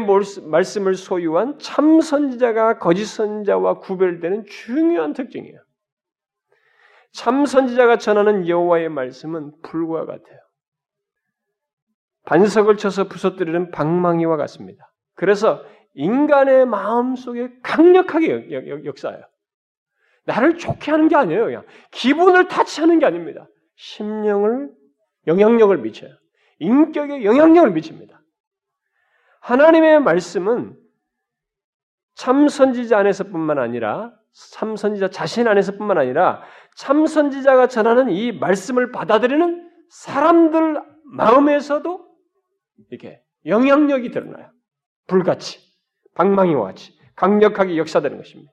말씀을 소유한 참 선지자가 거짓 선지자와 구별되는 중요한 특징이에요. 참 선지자가 전하는 여호와의 말씀은 불과 같아요. 반석을 쳐서 부서뜨리는 방망이와 같습니다. 그래서 인간의 마음 속에 강력하게 역사해요. 나를 좋게 하는 게 아니에요. 그냥 기분을 타치하는 게 아닙니다. 심령을 영향력을 미쳐요. 인격에 영향력을 미칩니다. 하나님의 말씀은 참 선지자 안에서뿐만 아니라 참 선지자 자신 안에서뿐만 아니라 참 선지자가 전하는 이 말씀을 받아들이는 사람들 마음에서도 이렇게 영향력이 드러나요. 불같이 방망이와 같이 강력하게 역사되는 것입니다.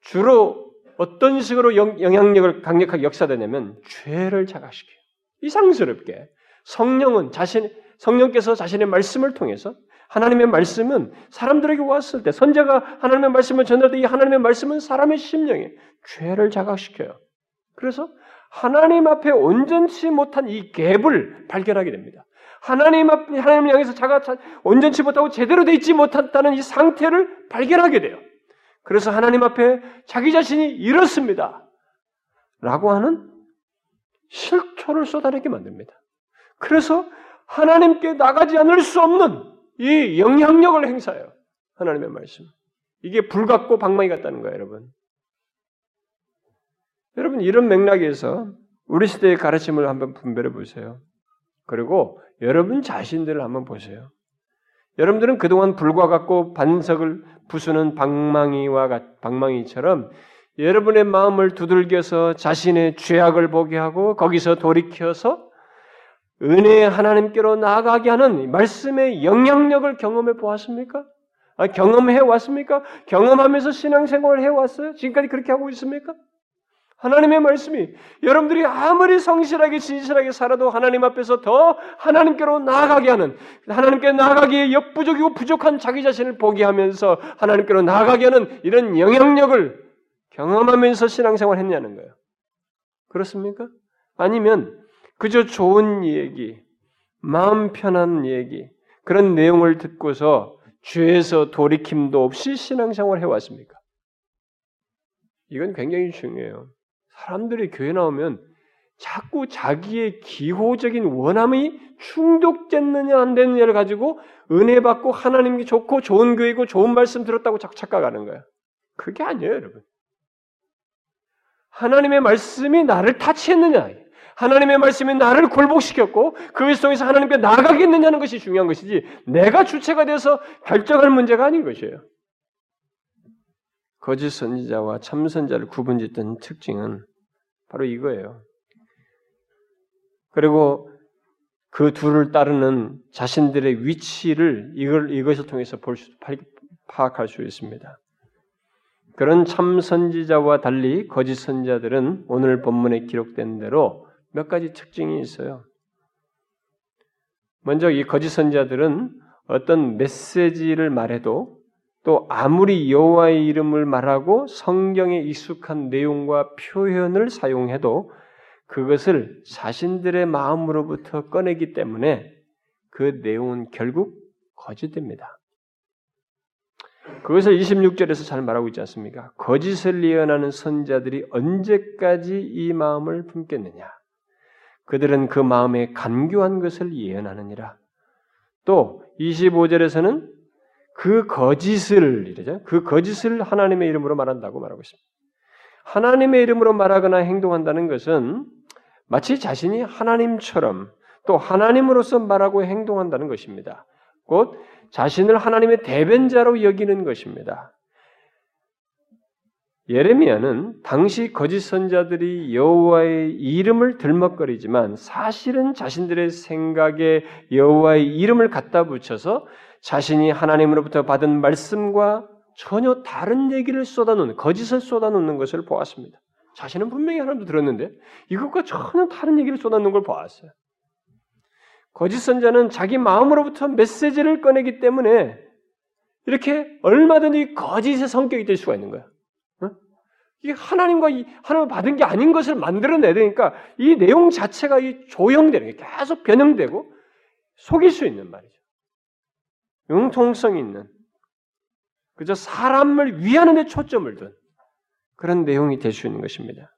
주로 어떤 식으로 영향력을 강력하게 역사되냐면 죄를 자각시켜요. 이상스럽게 성령은 자신 성령께서 자신의 말씀을 통해서 하나님의 말씀은 사람들에게 왔을 때 선자가 하나님의 말씀을 전할 때 이 하나님의 말씀은 사람의 심령에 죄를 자각시켜요. 그래서 하나님 앞에 온전치 못한 이 갭을 발견하게 됩니다. 하나님 앞 하나님 향해서 자가 온전치 못하고 제대로 돼 있지 못했다는 이 상태를 발견하게 돼요. 그래서 하나님 앞에 자기 자신이 이렇습니다. 라고 하는 실초를 쏟아내게 만듭니다. 그래서 하나님께 나가지 않을 수 없는 이 영향력을 행사해요. 하나님의 말씀. 이게 불 같고 방망이 같다는 거예요, 여러분. 여러분, 이런 맥락에서 우리 시대의 가르침을 한번 분별해 보세요. 그리고 여러분 자신들을 한번 보세요. 여러분들은 그동안 불과 같고 반석을 부수는 방망이와 방망이처럼 여러분의 마음을 두들겨서 자신의 죄악을 보게 하고 거기서 돌이켜서 은혜의 하나님께로 나아가게 하는 말씀의 영향력을 경험해 보았습니까? 아, 경험해 왔습니까? 경험하면서 신앙생활을 해 왔어요? 지금까지 그렇게 하고 있습니까? 하나님의 말씀이 여러분들이 아무리 성실하게 진실하게 살아도 하나님 앞에서 더 하나님께로 나아가게 하는 하나님께 나아가기에 역부족이고 부족한 자기 자신을 보게 하면서 하나님께로 나아가게 하는 이런 영향력을 경험하면서 신앙생활 했냐는 거예요. 그렇습니까? 아니면 그저 좋은 얘기, 마음 편한 얘기, 그런 내용을 듣고서 죄에서 돌이킴도 없이 신앙생활 해왔습니까? 이건 굉장히 중요해요. 사람들이 교회 나오면 자꾸 자기의 기호적인 원함이 충족됐느냐 안 됐느냐를 가지고 은혜 받고 하나님이 좋고 좋은 교회고 좋은 말씀 들었다고 자꾸 착각하는 거야. 그게 아니에요, 여러분. 하나님의 말씀이 나를 타치했느냐, 하나님의 말씀이 나를 굴복시켰고 그 속에서 하나님께 나가겠느냐는 것이 중요한 것이지 내가 주체가 돼서 결정할 문제가 아닌 것이에요. 거짓 선지자와 참 선자를 구분짓던 특징은 바로 이거예요. 그리고 그 둘을 따르는 자신들의 위치를 이걸 이것을 통해서 볼 수, 파악할 수 있습니다. 그런 참 선지자와 달리 거짓 선지자들은 오늘 본문에 기록된 대로 몇 가지 특징이 있어요. 먼저 이 거짓 선지자들은 어떤 메시지를 말해도 또 아무리 여호와의 이름을 말하고 성경에 익숙한 내용과 표현을 사용해도 그것을 자신들의 마음으로부터 꺼내기 때문에 그 내용은 결국 거짓됩니다. 그것을 26절에서 잘 말하고 있지 않습니까? 거짓을 예언하는 선자들이 언제까지 이 마음을 품겠느냐? 그들은 그 마음에 간교한 것을 예언하느니라. 또 25절에서는 그 거짓을 이러죠. 그 거짓을 하나님의 이름으로 말한다고 말하고 있습니다. 하나님의 이름으로 말하거나 행동한다는 것은 마치 자신이 하나님처럼 또 하나님으로서 말하고 행동한다는 것입니다. 곧 자신을 하나님의 대변자로 여기는 것입니다. 예레미야는 당시 거짓 선자들이 여호와의 이름을 들먹거리지만 사실은 자신들의 생각에 여호와의 이름을 갖다 붙여서 자신이 하나님으로부터 받은 말씀과 전혀 다른 얘기를 쏟아놓는 거짓을 쏟아놓는 것을 보았습니다. 자신은 분명히 하나님도 들었는데 이것과 전혀 다른 얘기를 쏟아놓는 걸 보았어요. 거짓 선자는 자기 마음으로부터 메시지를 꺼내기 때문에 이렇게 얼마든지 거짓의 성격이 될 수가 있는 거야. 어? 이게 하나님과 하나님을 받은 게 아닌 것을 만들어내야 되니까 이 내용 자체가 이 조형되는 게 계속 변형되고 속일 수 있는 말이죠. 융통성 있는 그저 사람을 위하는 데 초점을 둔 그런 내용이 될 수 있는 것입니다.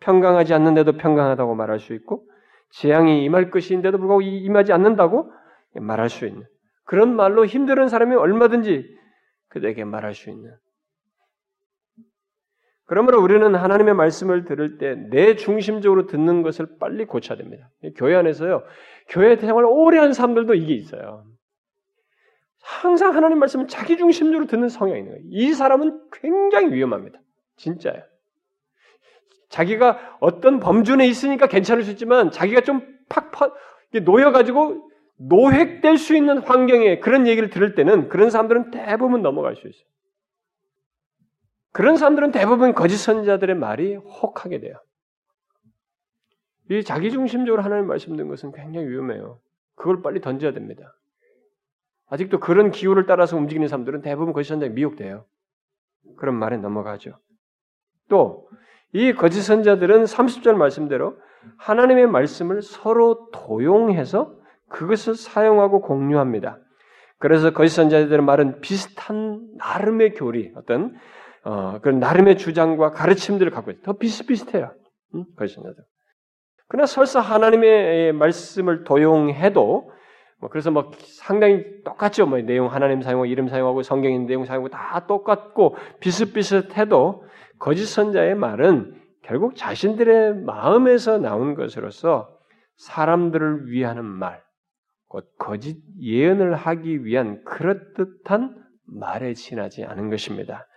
평강하지 않는데도 평강하다고 말할 수 있고 재앙이 임할 것인데도 불구하고 임하지 않는다고 말할 수 있는 그런 말로 힘든 사람이 얼마든지 그에게 말할 수 있는 그러므로 우리는 하나님의 말씀을 들을 때 내 중심적으로 듣는 것을 빨리 고쳐야 됩니다. 교회 안에서요. 교회 생활을 오래 한 사람들도 이게 있어요. 항상 하나님 말씀을 자기 중심적으로 듣는 성향이 있는 거예요. 이 사람은 굉장히 위험합니다. 진짜예요. 자기가 어떤 범준에 있으니까 괜찮을 수 있지만 자기가 좀 팍팍 놓여가지고 노획될 수 있는 환경에 그런 얘기를 들을 때는 그런 사람들은 대부분 넘어갈 수 있어요. 그런 사람들은 대부분 거짓 선자들의 말이 혹하게 돼요. 이 자기중심적으로 하나님 말씀 듣는 것은 굉장히 위험해요. 그걸 빨리 던져야 됩니다. 아직도 그런 기호를 따라서 움직이는 사람들은 대부분 거짓 선자에 미혹돼요. 그런 말에 넘어가죠. 또, 이 거짓 선자들은 30절 말씀대로 하나님의 말씀을 서로 도용해서 그것을 사용하고 공유합니다. 그래서 거짓 선자들의 말은 비슷한 나름의 교리, 어떤 어, 그런 나름의 주장과 가르침들을 갖고 있어요. 더 비슷비슷해요. 응? 거짓 선자들. 그러나 설사 하나님의 말씀을 도용해도 뭐 그래서 뭐 상당히 똑같죠. 뭐 내용 하나님 사용하고 이름 사용하고 성경인 내용 사용하고 다 똑같고 비슷비슷해도 거짓 선자의 말은 결국 자신들의 마음에서 나온 것으로서 사람들을 위하는 말, 곧 거짓 예언을 하기 위한 그럴듯한 말에 지나지 않은 것입니다.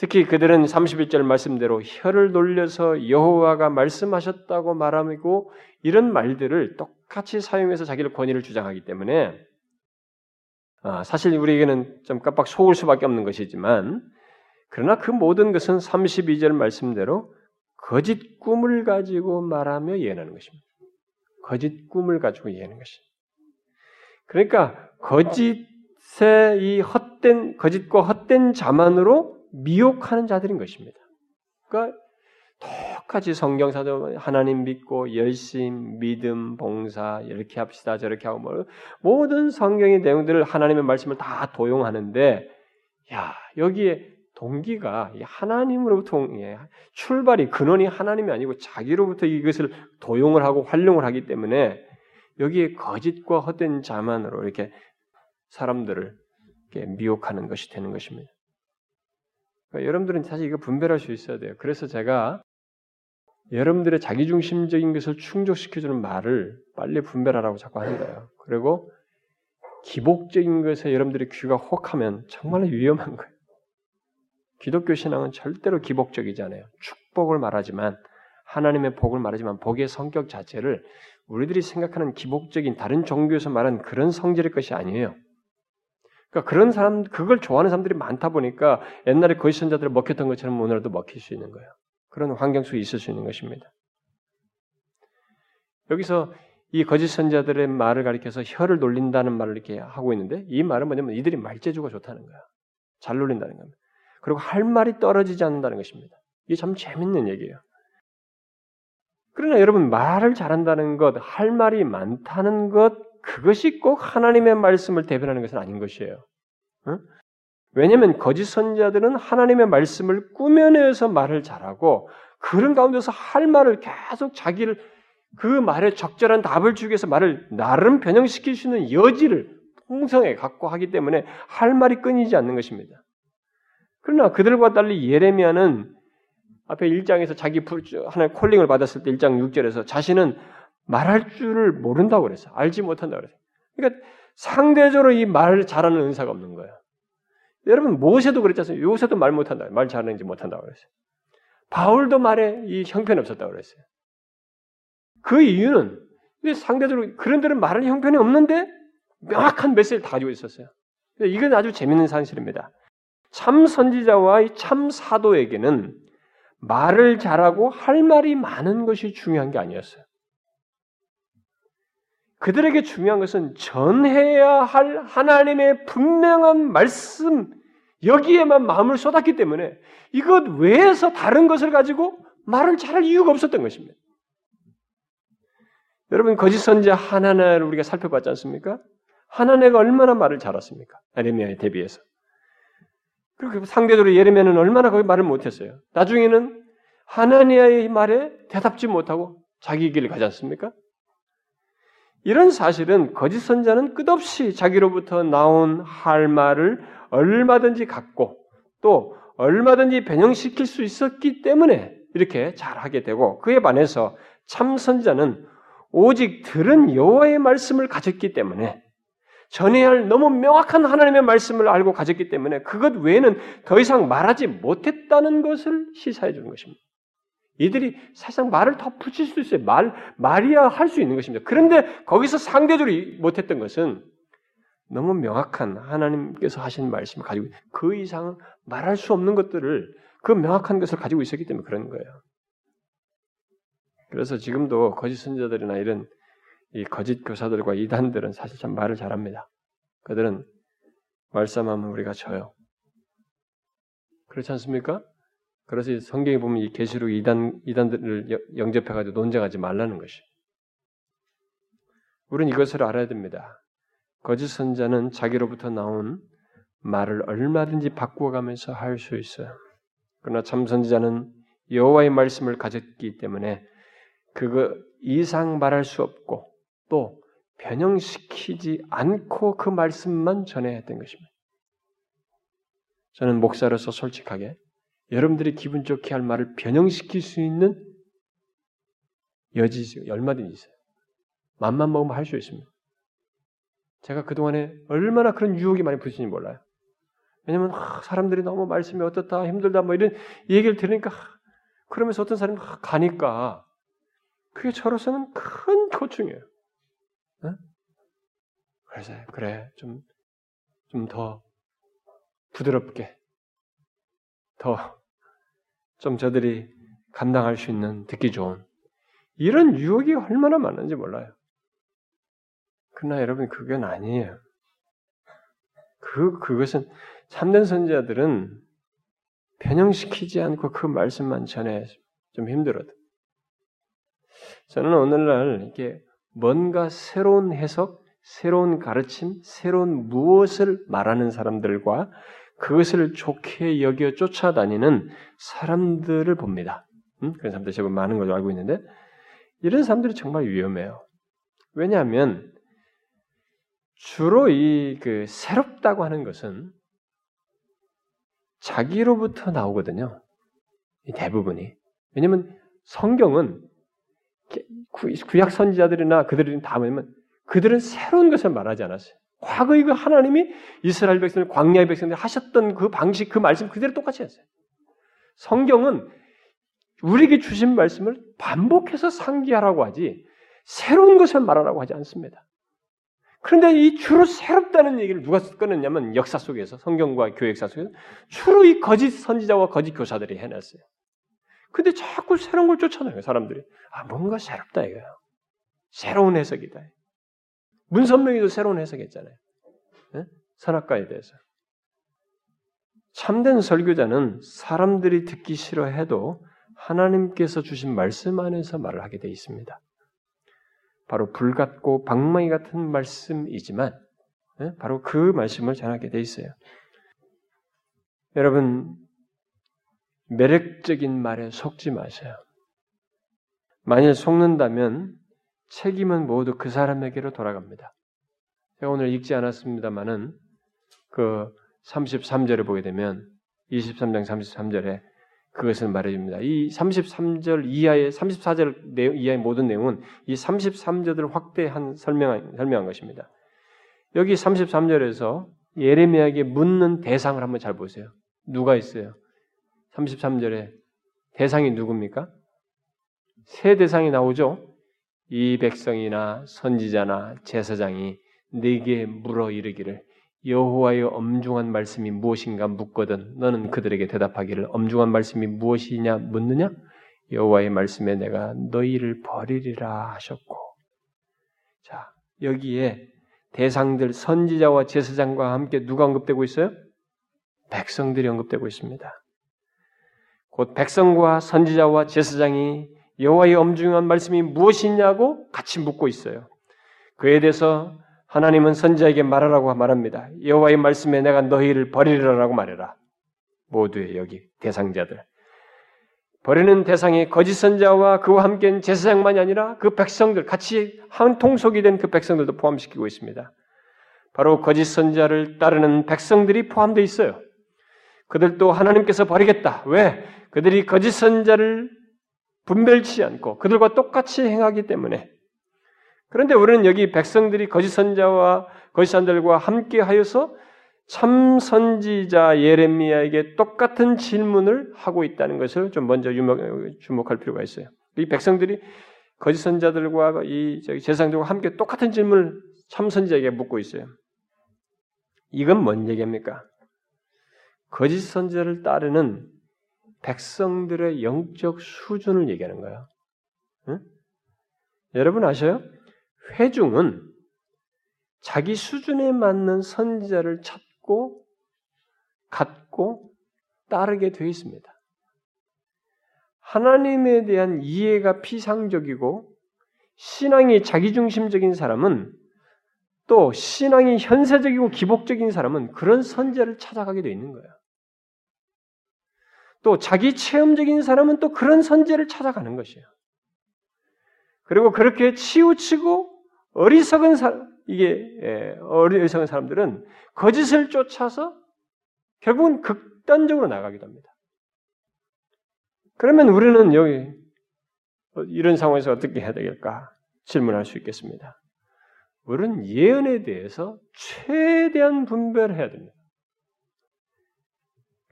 특히 그들은 31절 말씀대로 혀를 돌려서 여호와가 말씀하셨다고 말하고 이런 말들을 똑같이 사용해서 자기를 권위를 주장하기 때문에 아, 사실 우리에게는 좀 깜빡 속을 수밖에 없는 것이지만 그러나 그 모든 것은 32절 말씀대로 거짓 꿈을 가지고 말하며 예언하는 것입니다. 거짓 꿈을 가지고 예언하는 것입니다. 그러니까 거짓의 이 헛된 거짓과 헛된 자만으로 미혹하는 자들인 것입니다. 그러니까 똑같이 성경사도 하나님 믿고 열심, 믿음, 봉사 이렇게 합시다 저렇게 하고 뭐 모든 성경의 내용들을 하나님의 말씀을 다 도용하는데 야 여기에 동기가 하나님으로부터 출발이 근원이 하나님이 아니고 자기로부터 이것을 도용을 하고 활용을 하기 때문에 여기에 거짓과 헛된 자만으로 이렇게 사람들을 이렇게 미혹하는 것이 되는 것입니다. 그러니까 여러분들은 사실 이거 분별할 수 있어야 돼요. 그래서 제가 여러분들의 자기중심적인 것을 충족시켜주는 말을 빨리 분별하라고 자꾸 하는 거예요. 그리고 기복적인 것에 여러분들의 귀가 혹하면 정말로 위험한 거예요. 기독교 신앙은 절대로 기복적이지 않아요. 축복을 말하지만 하나님의 복을 말하지만 복의 성격 자체를 우리들이 생각하는 기복적인 다른 종교에서 말하는 그런 성질의 것이 아니에요. 그러니까 그런 사람, 그걸 좋아하는 사람들이 많다 보니까 옛날에 거짓 선자들을 먹혔던 것처럼 오늘도 먹힐 수 있는 거예요. 그런 환경 속에 있을 수 있는 것입니다. 여기서 이 거짓 선자들의 말을 가리켜서 혀를 놀린다는 말을 이렇게 하고 있는데 이 말은 뭐냐면 이들이 말재주가 좋다는 거야. 잘 놀린다는 겁니다. 그리고 할 말이 떨어지지 않는다는 것입니다. 이게 참 재밌는 얘기예요. 그러나 여러분 말을 잘한다는 것, 할 말이 많다는 것 그것이 꼭 하나님의 말씀을 대변하는 것은 아닌 것이에요. 응? 왜냐하면 거짓 선자들은 하나님의 말씀을 꾸며내서 말을 잘하고 그런 가운데서 할 말을 계속 자기를 그 말에 적절한 답을 주기 위해서 말을 나름 변형시킬 수 있는 여지를 풍성에 갖고 하기 때문에 할 말이 끊이지 않는 것입니다. 그러나 그들과 달리 예레미야는 앞에 1장에서 자기 하나의 콜링을 받았을 때 1장 6절에서 자신은 말할 줄을 모른다고 그랬어요. 알지 못한다고 그랬어요. 그러니까 상대적으로 이 말을 잘하는 은사가 없는 거예요. 여러분 모세도 않습니까? 요새도 말 못한다. 말 잘하는지 못한다고 그랬어요. 바울도 말에 이 형편이 없었다고 그랬어요. 그 이유는 상대적으로 그런 데는 말할 형편이 없는데 명확한 메시지를 다 가지고 있었어요. 이건 아주 재밌는 사실입니다. 참 선지자와 참 사도에게는 말을 잘하고 할 말이 많은 것이 중요한 게 아니었어요. 그들에게 중요한 것은 전해야 할 하나님의 분명한 말씀, 여기에만 마음을 쏟았기 때문에 이것 외에서 다른 것을 가지고 말을 잘할 이유가 없었던 것입니다. 여러분, 거짓 선자 하나나를 우리가 살펴봤지 않습니까? 하나네가 얼마나 말을 잘했습니까? 에레미야에 대비해서. 그리고 상대적으로 예레미야는 얼마나 거기 말을 못했어요. 나중에는 하나니아의 말에 대답지 못하고 자기 길을 가지 않습니까? 이런 사실은 거짓 선자는 끝없이 자기로부터 나온 할 말을 얼마든지 갖고 또 얼마든지 변형시킬 수 있었기 때문에 이렇게 잘하게 되고 그에 반해서 참 선자는 오직 들은 여호와의 말씀을 가졌기 때문에 전해야 할 너무 명확한 하나님의 말씀을 알고 가졌기 때문에 그것 외에는 더 이상 말하지 못했다는 것을 시사해 주는 것입니다. 이들이 사실상 말을 더 붙일 수 있어요. 말, 말이야 할 수 있는 것입니다. 그런데 거기서 상대적으로 못했던 것은 너무 명확한 하나님께서 하신 말씀을 가지고 그 이상은 말할 수 없는 것들을 그 명확한 것을 가지고 있었기 때문에 그런 거예요. 그래서 지금도 거짓 선자들이나 이런 이 거짓 교사들과 이단들은 사실 참 말을 잘합니다. 그들은 말싸움하면 우리가 져요. 그렇지 않습니까? 그래서 성경에 보면 이 계시록 이단 이단들을 영접해 가지고 논쟁하지 말라는 것이. 우리는 이것을 알아야 됩니다. 거짓 선자는 자기로부터 나온 말을 얼마든지 바꾸어가면서 할 수 있어요. 그러나 참 선지자는 여호와의 말씀을 가졌기 때문에 그거 이상 말할 수 없고 또 변형시키지 않고 그 말씀만 전해야 했던 것입니다. 저는 목사로서 솔직하게 여러분들이 기분 좋게 할 말을 변형시킬 수 있는 여지 얼마든지 있어요. 맘만 먹으면 할 수 있습니다. 제가 그동안에 얼마나 그런 유혹이 많이 붙는지 몰라요. 왜냐면 하, 사람들이 너무 말씀이 어떻다 힘들다 뭐 이런 얘기를 들으니까 하, 그러면서 어떤 사람이 하, 가니까 그게 저로서는 큰 고충이에요. 네? 그래서 그래 좀 좀 더 부드럽게 더 좀 저들이 감당할 수 있는 듣기 좋은 이런 유혹이 얼마나 많은지 몰라요. 그러나 여러분 그건 아니에요. 그 그것은 참된 선지자들은 변형시키지 않고 그 말씀만 전해 좀 힘들어도 저는 오늘날 이게 뭔가 새로운 해석, 새로운 가르침, 새로운 무엇을 말하는 사람들과 그것을 좋게 여겨 쫓아다니는 사람들을 봅니다. 음? 그런 사람들 제법 많은 걸로 알고 있는데 이런 사람들이 정말 위험해요. 왜냐하면 주로 이 그 새롭다고 하는 것은 자기로부터 나오거든요. 대부분이. 왜냐면 성경은 구약 선지자들이나 그들은 다 뭐냐면 그들은 새로운 것을 말하지 않았어요. 과거의 그 하나님이 이스라엘 백성들, 광야의 백성들 하셨던 그 방식, 그 말씀 그대로 똑같이 했어요. 성경은 우리에게 주신 말씀을 반복해서 상기하라고 하지 새로운 것을 말하라고 하지 않습니다. 그런데 이 주로 새롭다는 얘기를 누가 꺼냈냐면 역사 속에서 성경과 교회 역사 속에서 주로 이 거짓 선지자와 거짓 교사들이 해냈어요. 근데 자꾸 새로운 걸 쫓아내요 사람들이. 아 뭔가 새롭다 이거야. 새로운 해석이다. 문선명이도 새로운 해석했잖아요. 네? 선악과에 대해서. 참된 설교자는 사람들이 듣기 싫어해도 하나님께서 주신 말씀 안에서 말을 하게 되어 있습니다. 바로 불 같고 방망이 같은 말씀이지만 예? 바로 그 말씀을 전하게 돼 있어요. 여러분 매력적인 말에 속지 마세요. 만일 속는다면 책임은 모두 그 사람에게로 돌아갑니다. 제가 오늘 읽지 않았습니다만은 그 33절을 보게 되면 23장 33절에 그것을 말해줍니다. 이 33절 이하의 34절 내용, 이하의 모든 내용은 이 33절을 확대한 설명한, 설명한 것입니다. 여기 33절에서 예레미야에게 묻는 대상을 한번 잘 보세요. 누가 있어요? 33절에 대상이 누굽니까? 세 대상이 나오죠. 이 백성이나 선지자나 제사장이 네게 물어 이르기를 여호와의 엄중한 말씀이 무엇인가 묻거든 너는 그들에게 대답하기를 엄중한 말씀이 무엇이냐 묻느냐 여호와의 말씀에 내가 너희를 버리리라 하셨고 자 여기에 대상들 선지자와 제사장과 함께 누가 언급되고 있어요? 백성들이 언급되고 있습니다. 곧 백성과 선지자와 제사장이 여호와의 엄중한 말씀이 무엇이냐고 같이 묻고 있어요. 그에 대해서 하나님은 선지자에게 말하라고 말합니다. 여호와의 말씀에 내가 너희를 버리리라고 말해라. 모두의 여기 대상자들. 버리는 대상이 거짓 선자와 그와 함께한 제사장만이 아니라 그 백성들 같이 한 통속이 된 그 백성들도 포함시키고 있습니다. 바로 거짓 선자를 따르는 백성들이 포함되어 있어요. 그들도 하나님께서 버리겠다. 왜? 그들이 거짓 선자를 분별치 않고 그들과 똑같이 행하기 때문에 그런데 우리는 여기 백성들이 거짓 선자와 거짓 선들과 함께 하여서 참 선지자 예레미야에게 똑같은 질문을 하고 있다는 것을 좀 먼저 주목할 필요가 있어요. 이 백성들이 거짓 선자들과 이 제사장들과 함께 똑같은 질문을 참 선지자에게 묻고 있어요. 이건 뭔 얘기입니까? 거짓 선지자를 따르는 백성들의 영적 수준을 얘기하는 거예요. 응? 여러분 아셔요? 회중은 자기 수준에 맞는 선지자를 찾고 갖고 따르게 되어 있습니다. 하나님에 대한 이해가 피상적이고 신앙이 자기중심적인 사람은 또 신앙이 현세적이고 기복적인 사람은 그런 선제를 찾아가게 되어 있는 거예요. 또 자기 체험적인 사람은 또 그런 선제를 찾아가는 것이에요. 그리고 그렇게 치우치고 어리석은 사 이게 예, 어리석은 사람들은 거짓을 쫓아서 결국은 극단적으로 나가기도 합니다. 그러면 우리는 여기 이런 상황에서 어떻게 해야 되겠까 질문할 수 있겠습니다. 우리는 예언에 대해서 최대한 분별해야 됩니다.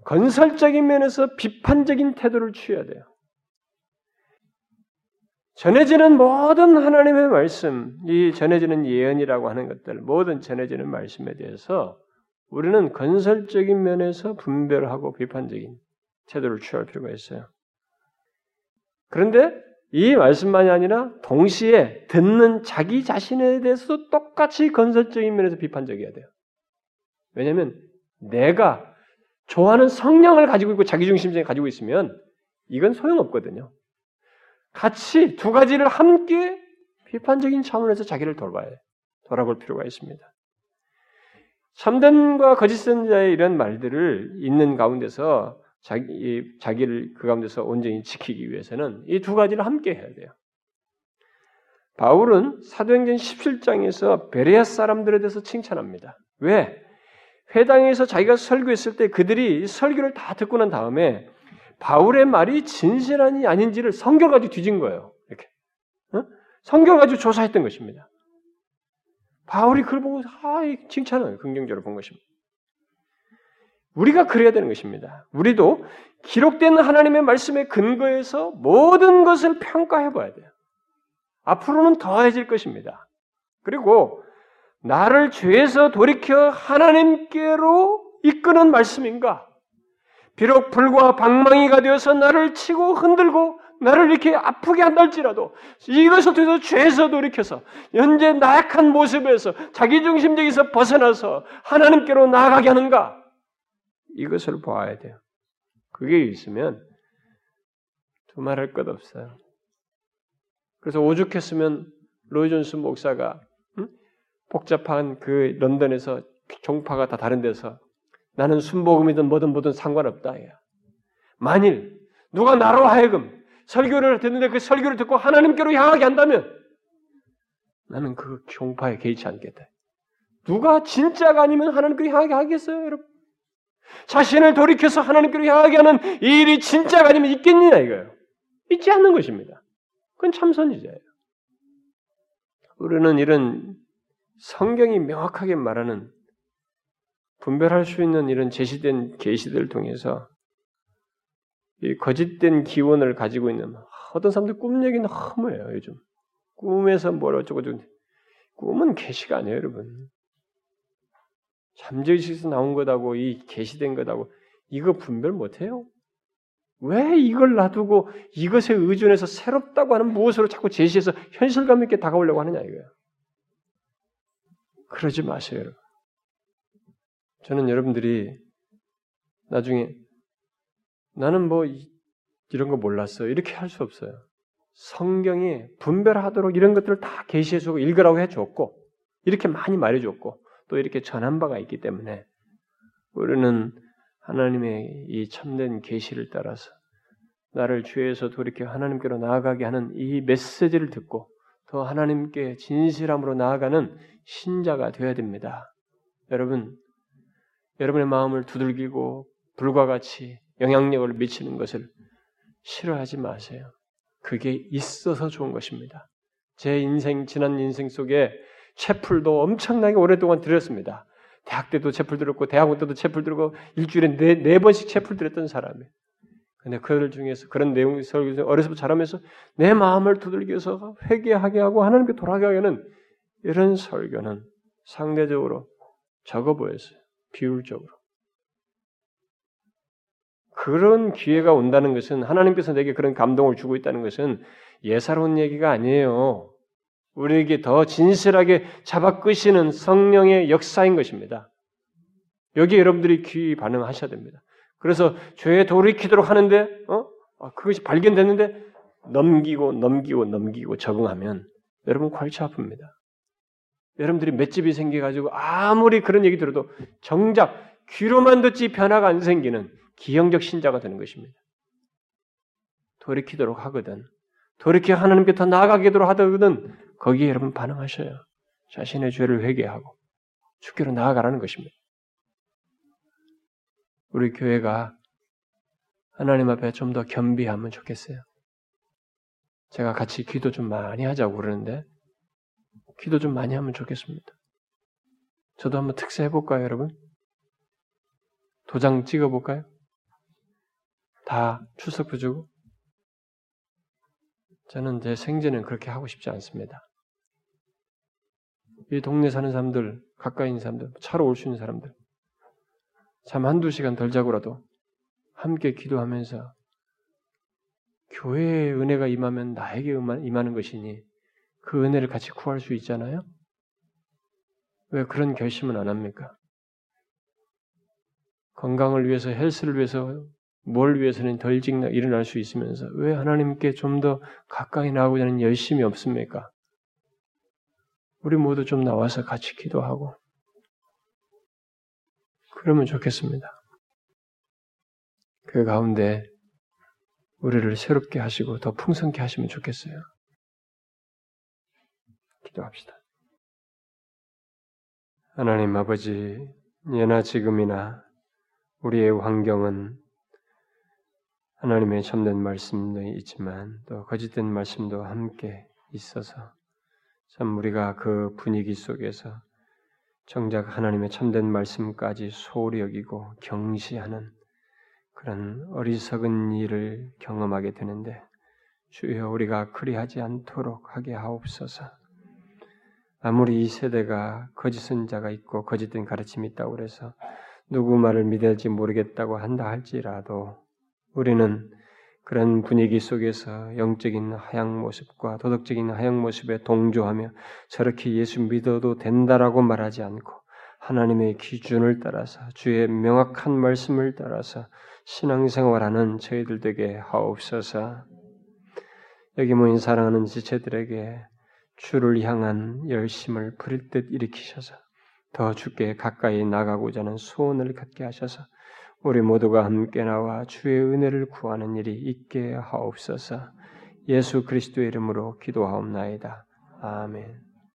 건설적인 면에서 비판적인 태도를 취해야 돼요. 전해지는 모든 하나님의 말씀, 이 전해지는 예언이라고 하는 것들, 모든 전해지는 말씀에 대해서 우리는 건설적인 면에서 분별하고 비판적인 태도를 취할 필요가 있어요. 그런데 이 말씀만이 아니라 동시에 듣는 자기 자신에 대해서도 똑같이 건설적인 면에서 비판적이어야 돼요. 왜냐하면 내가 좋아하는 성향을 가지고 있고 자기중심성을 가지고 있으면 이건 소용없거든요. 같이 두 가지를 함께 비판적인 차원에서 자기를 돌봐야 해 돌아볼 필요가 있습니다. 참된과 거짓 선자의 이런 말들을 있는 가운데서 자기, 자기를 그 가운데서 온전히 지키기 위해서는 이 두 가지를 함께 해야 돼요. 바울은 사도행전 17장에서 베레아 사람들에 대해서 칭찬합니다. 왜? 회당에서 자기가 설교했을 때 그들이 설교를 다 듣고 난 다음에 바울의 말이 진실한지 아닌지를 성경 가지고 뒤진 거예요. 이렇게 어? 성경 가지고 조사했던 것입니다. 바울이 그걸 보고 아, 칭찬을 긍정적으로 본 것입니다. 우리가 그래야 되는 것입니다. 우리도 기록된 하나님의 말씀에 근거해서 모든 것을 평가해 봐야 돼요. 앞으로는 더해질 것입니다. 그리고 나를 죄에서 돌이켜 하나님께로 이끄는 말씀인가? 비록 불과 방망이가 되어서 나를 치고 흔들고 나를 이렇게 아프게 한달지라도 이것을 통해서 죄에서 돌이켜서 현재 나약한 모습에서 자기중심적에서 벗어나서 하나님께로 나아가게 하는가? 이것을 보아야 돼요. 그게 있으면 두말할 것 없어요. 그래서 오죽했으면 로이존스 목사가 응? 복잡한 그 런던에서 종파가 다 다른 데서 나는 순복음이든 뭐든 뭐든 상관없다. 야. 만일 누가 나로 하여금 설교를 듣는데 그 설교를 듣고 하나님께로 향하게 한다면 나는 그 종파에 개의치 않겠다. 누가 진짜가 아니면 하나님께로 향하게 하겠어요, 여러분? 자신을 돌이켜서 하나님께로 향하게 하는 이 일이 진짜가 아니면 있겠느냐 이거예요. 있지 않는 것입니다. 그건 참선이자예요. 우리는 이런 성경이 명확하게 말하는 분별할 수 있는 이런 제시된 계시들을 통해서 이 거짓된 기원을 가지고 있는 어떤 사람들 꿈 얘기 너무 해요 요즘 꿈에서 뭘 어쩌고 저쩌고 꿈은 계시가 아니에요 여러분 잠재의식에서 나온 것하고 이 계시된 것하고 이거 분별 못해요? 왜 이걸 놔두고 이것에 의존해서 새롭다고 하는 무엇으로 자꾸 제시해서 현실감 있게 다가오려고 하느냐 이거예요. 그러지 마세요, 여러분. 저는 여러분들이 나중에 나는 뭐 이런 거 몰랐어 이렇게 할 수 없어요. 성경이 분별하도록 이런 것들을 다 계시해 주고 읽으라고 해 줬고 이렇게 많이 말해 줬고 또 이렇게 전한 바가 있기 때문에 우리는 하나님의 이 참된 계시를 따라서 나를 죄에서 돌이켜 하나님께로 나아가게 하는 이 메시지를 듣고 더 하나님께 진실함으로 나아가는 신자가 되어야 됩니다. 여러분, 여러분의 마음을 두들기고 불과 같이 영향력을 미치는 것을 싫어하지 마세요. 그게 있어서 좋은 것입니다. 제 인생, 지난 인생 속에 채플도 엄청나게 오랫동안 들었습니다. 대학 때도 채플 들었고, 대학원 때도 채플 들고, 일주일에 네, 네 번씩 채플 들었던 사람이에요. 근데 그들 중에서 그런 내용 설교 어려서부터 자라면서 내 마음을 두들겨서 회개하게 하고 하나님께 돌아가게 하는 이런 설교는 상대적으로 적어 보였어요. 비율적으로. 그런 기회가 온다는 것은 하나님께서 내게 그런 감동을 주고 있다는 것은 예사로운 얘기가 아니에요. 우리에게 더 진실하게 잡아 끄시는 성령의 역사인 것입니다. 여기 여러분들이 귀 반응하셔야 됩니다. 그래서 죄에 돌이키도록 하는데, 어? 아, 그것이 발견됐는데 넘기고 넘기고 넘기고 적응하면 여러분 골치 아픕니다. 여러분들이 맷집이 생겨가지고 아무리 그런 얘기 들어도 정작 귀로만 듣지 변화가 안 생기는 기형적 신자가 되는 것입니다. 돌이키도록 하거든. 돌이켜 하나님께 더 나아가게도록 하거든. 거기에 여러분 반응하셔요. 자신의 죄를 회개하고 주께로 나아가라는 것입니다. 우리 교회가 하나님 앞에 좀 더 겸비하면 좋겠어요. 제가 같이 기도 좀 많이 하자고 그러는데 기도 좀 많이 하면 좋겠습니다. 저도 한번 특세 해볼까요, 여러분? 도장 찍어볼까요? 다 출석부 주고? 저는 제 생전엔 그렇게 하고 싶지 않습니다. 이 동네 사는 사람들, 가까이 있는 사람들, 차로 올 수 있는 사람들, 잠 한두 시간 덜 자고라도 함께 기도하면서 교회의 은혜가 임하면 나에게 임하는 것이니 그 은혜를 같이 구할 수 있잖아요? 왜 그런 결심은 안 합니까? 건강을 위해서, 헬스를 위해서, 뭘 위해서는 덜 일찍 일어날 수 있으면서 왜 하나님께 좀 더 가까이 나오고자 하는 열심이 없습니까? 우리 모두 좀 나와서 같이 기도하고 그러면 좋겠습니다. 그 가운데 우리를 새롭게 하시고 더 풍성케 하시면 좋겠어요. 기도합시다. 하나님 아버지, 예나 지금이나 우리의 환경은 하나님의 참된 말씀도 있지만 또 거짓된 말씀도 함께 있어서 참 우리가 그 분위기 속에서 정작 하나님의 참된 말씀까지 소홀히 여기고 경시하는 그런 어리석은 일을 경험하게 되는데 주여 우리가 그리하지 않도록 하게 하옵소서. 아무리 이 세대가 거짓은 자가 있고 거짓된 가르침이 있다고 그래서 누구 말을 믿을지 모르겠다고 한다 할지라도 우리는 그런 분위기 속에서 영적인 하향 모습과 도덕적인 하향 모습에 동조하며 저렇게 예수 믿어도 된다라고 말하지 않고 하나님의 기준을 따라서 주의 명확한 말씀을 따라서 신앙생활하는 저희들 에게 하옵소서. 여기 모인 사랑하는 지체들에게 주를 향한 열심을 부릴 듯 일으키셔서 더 주께 가까이 나가고자 하는 소원을 갖게 하셔서 우리 모두가 함께 나와 주의 은혜를 구하는 일이 있게 하옵소서. 예수 그리스도의 이름으로 기도하옵나이다. 아멘.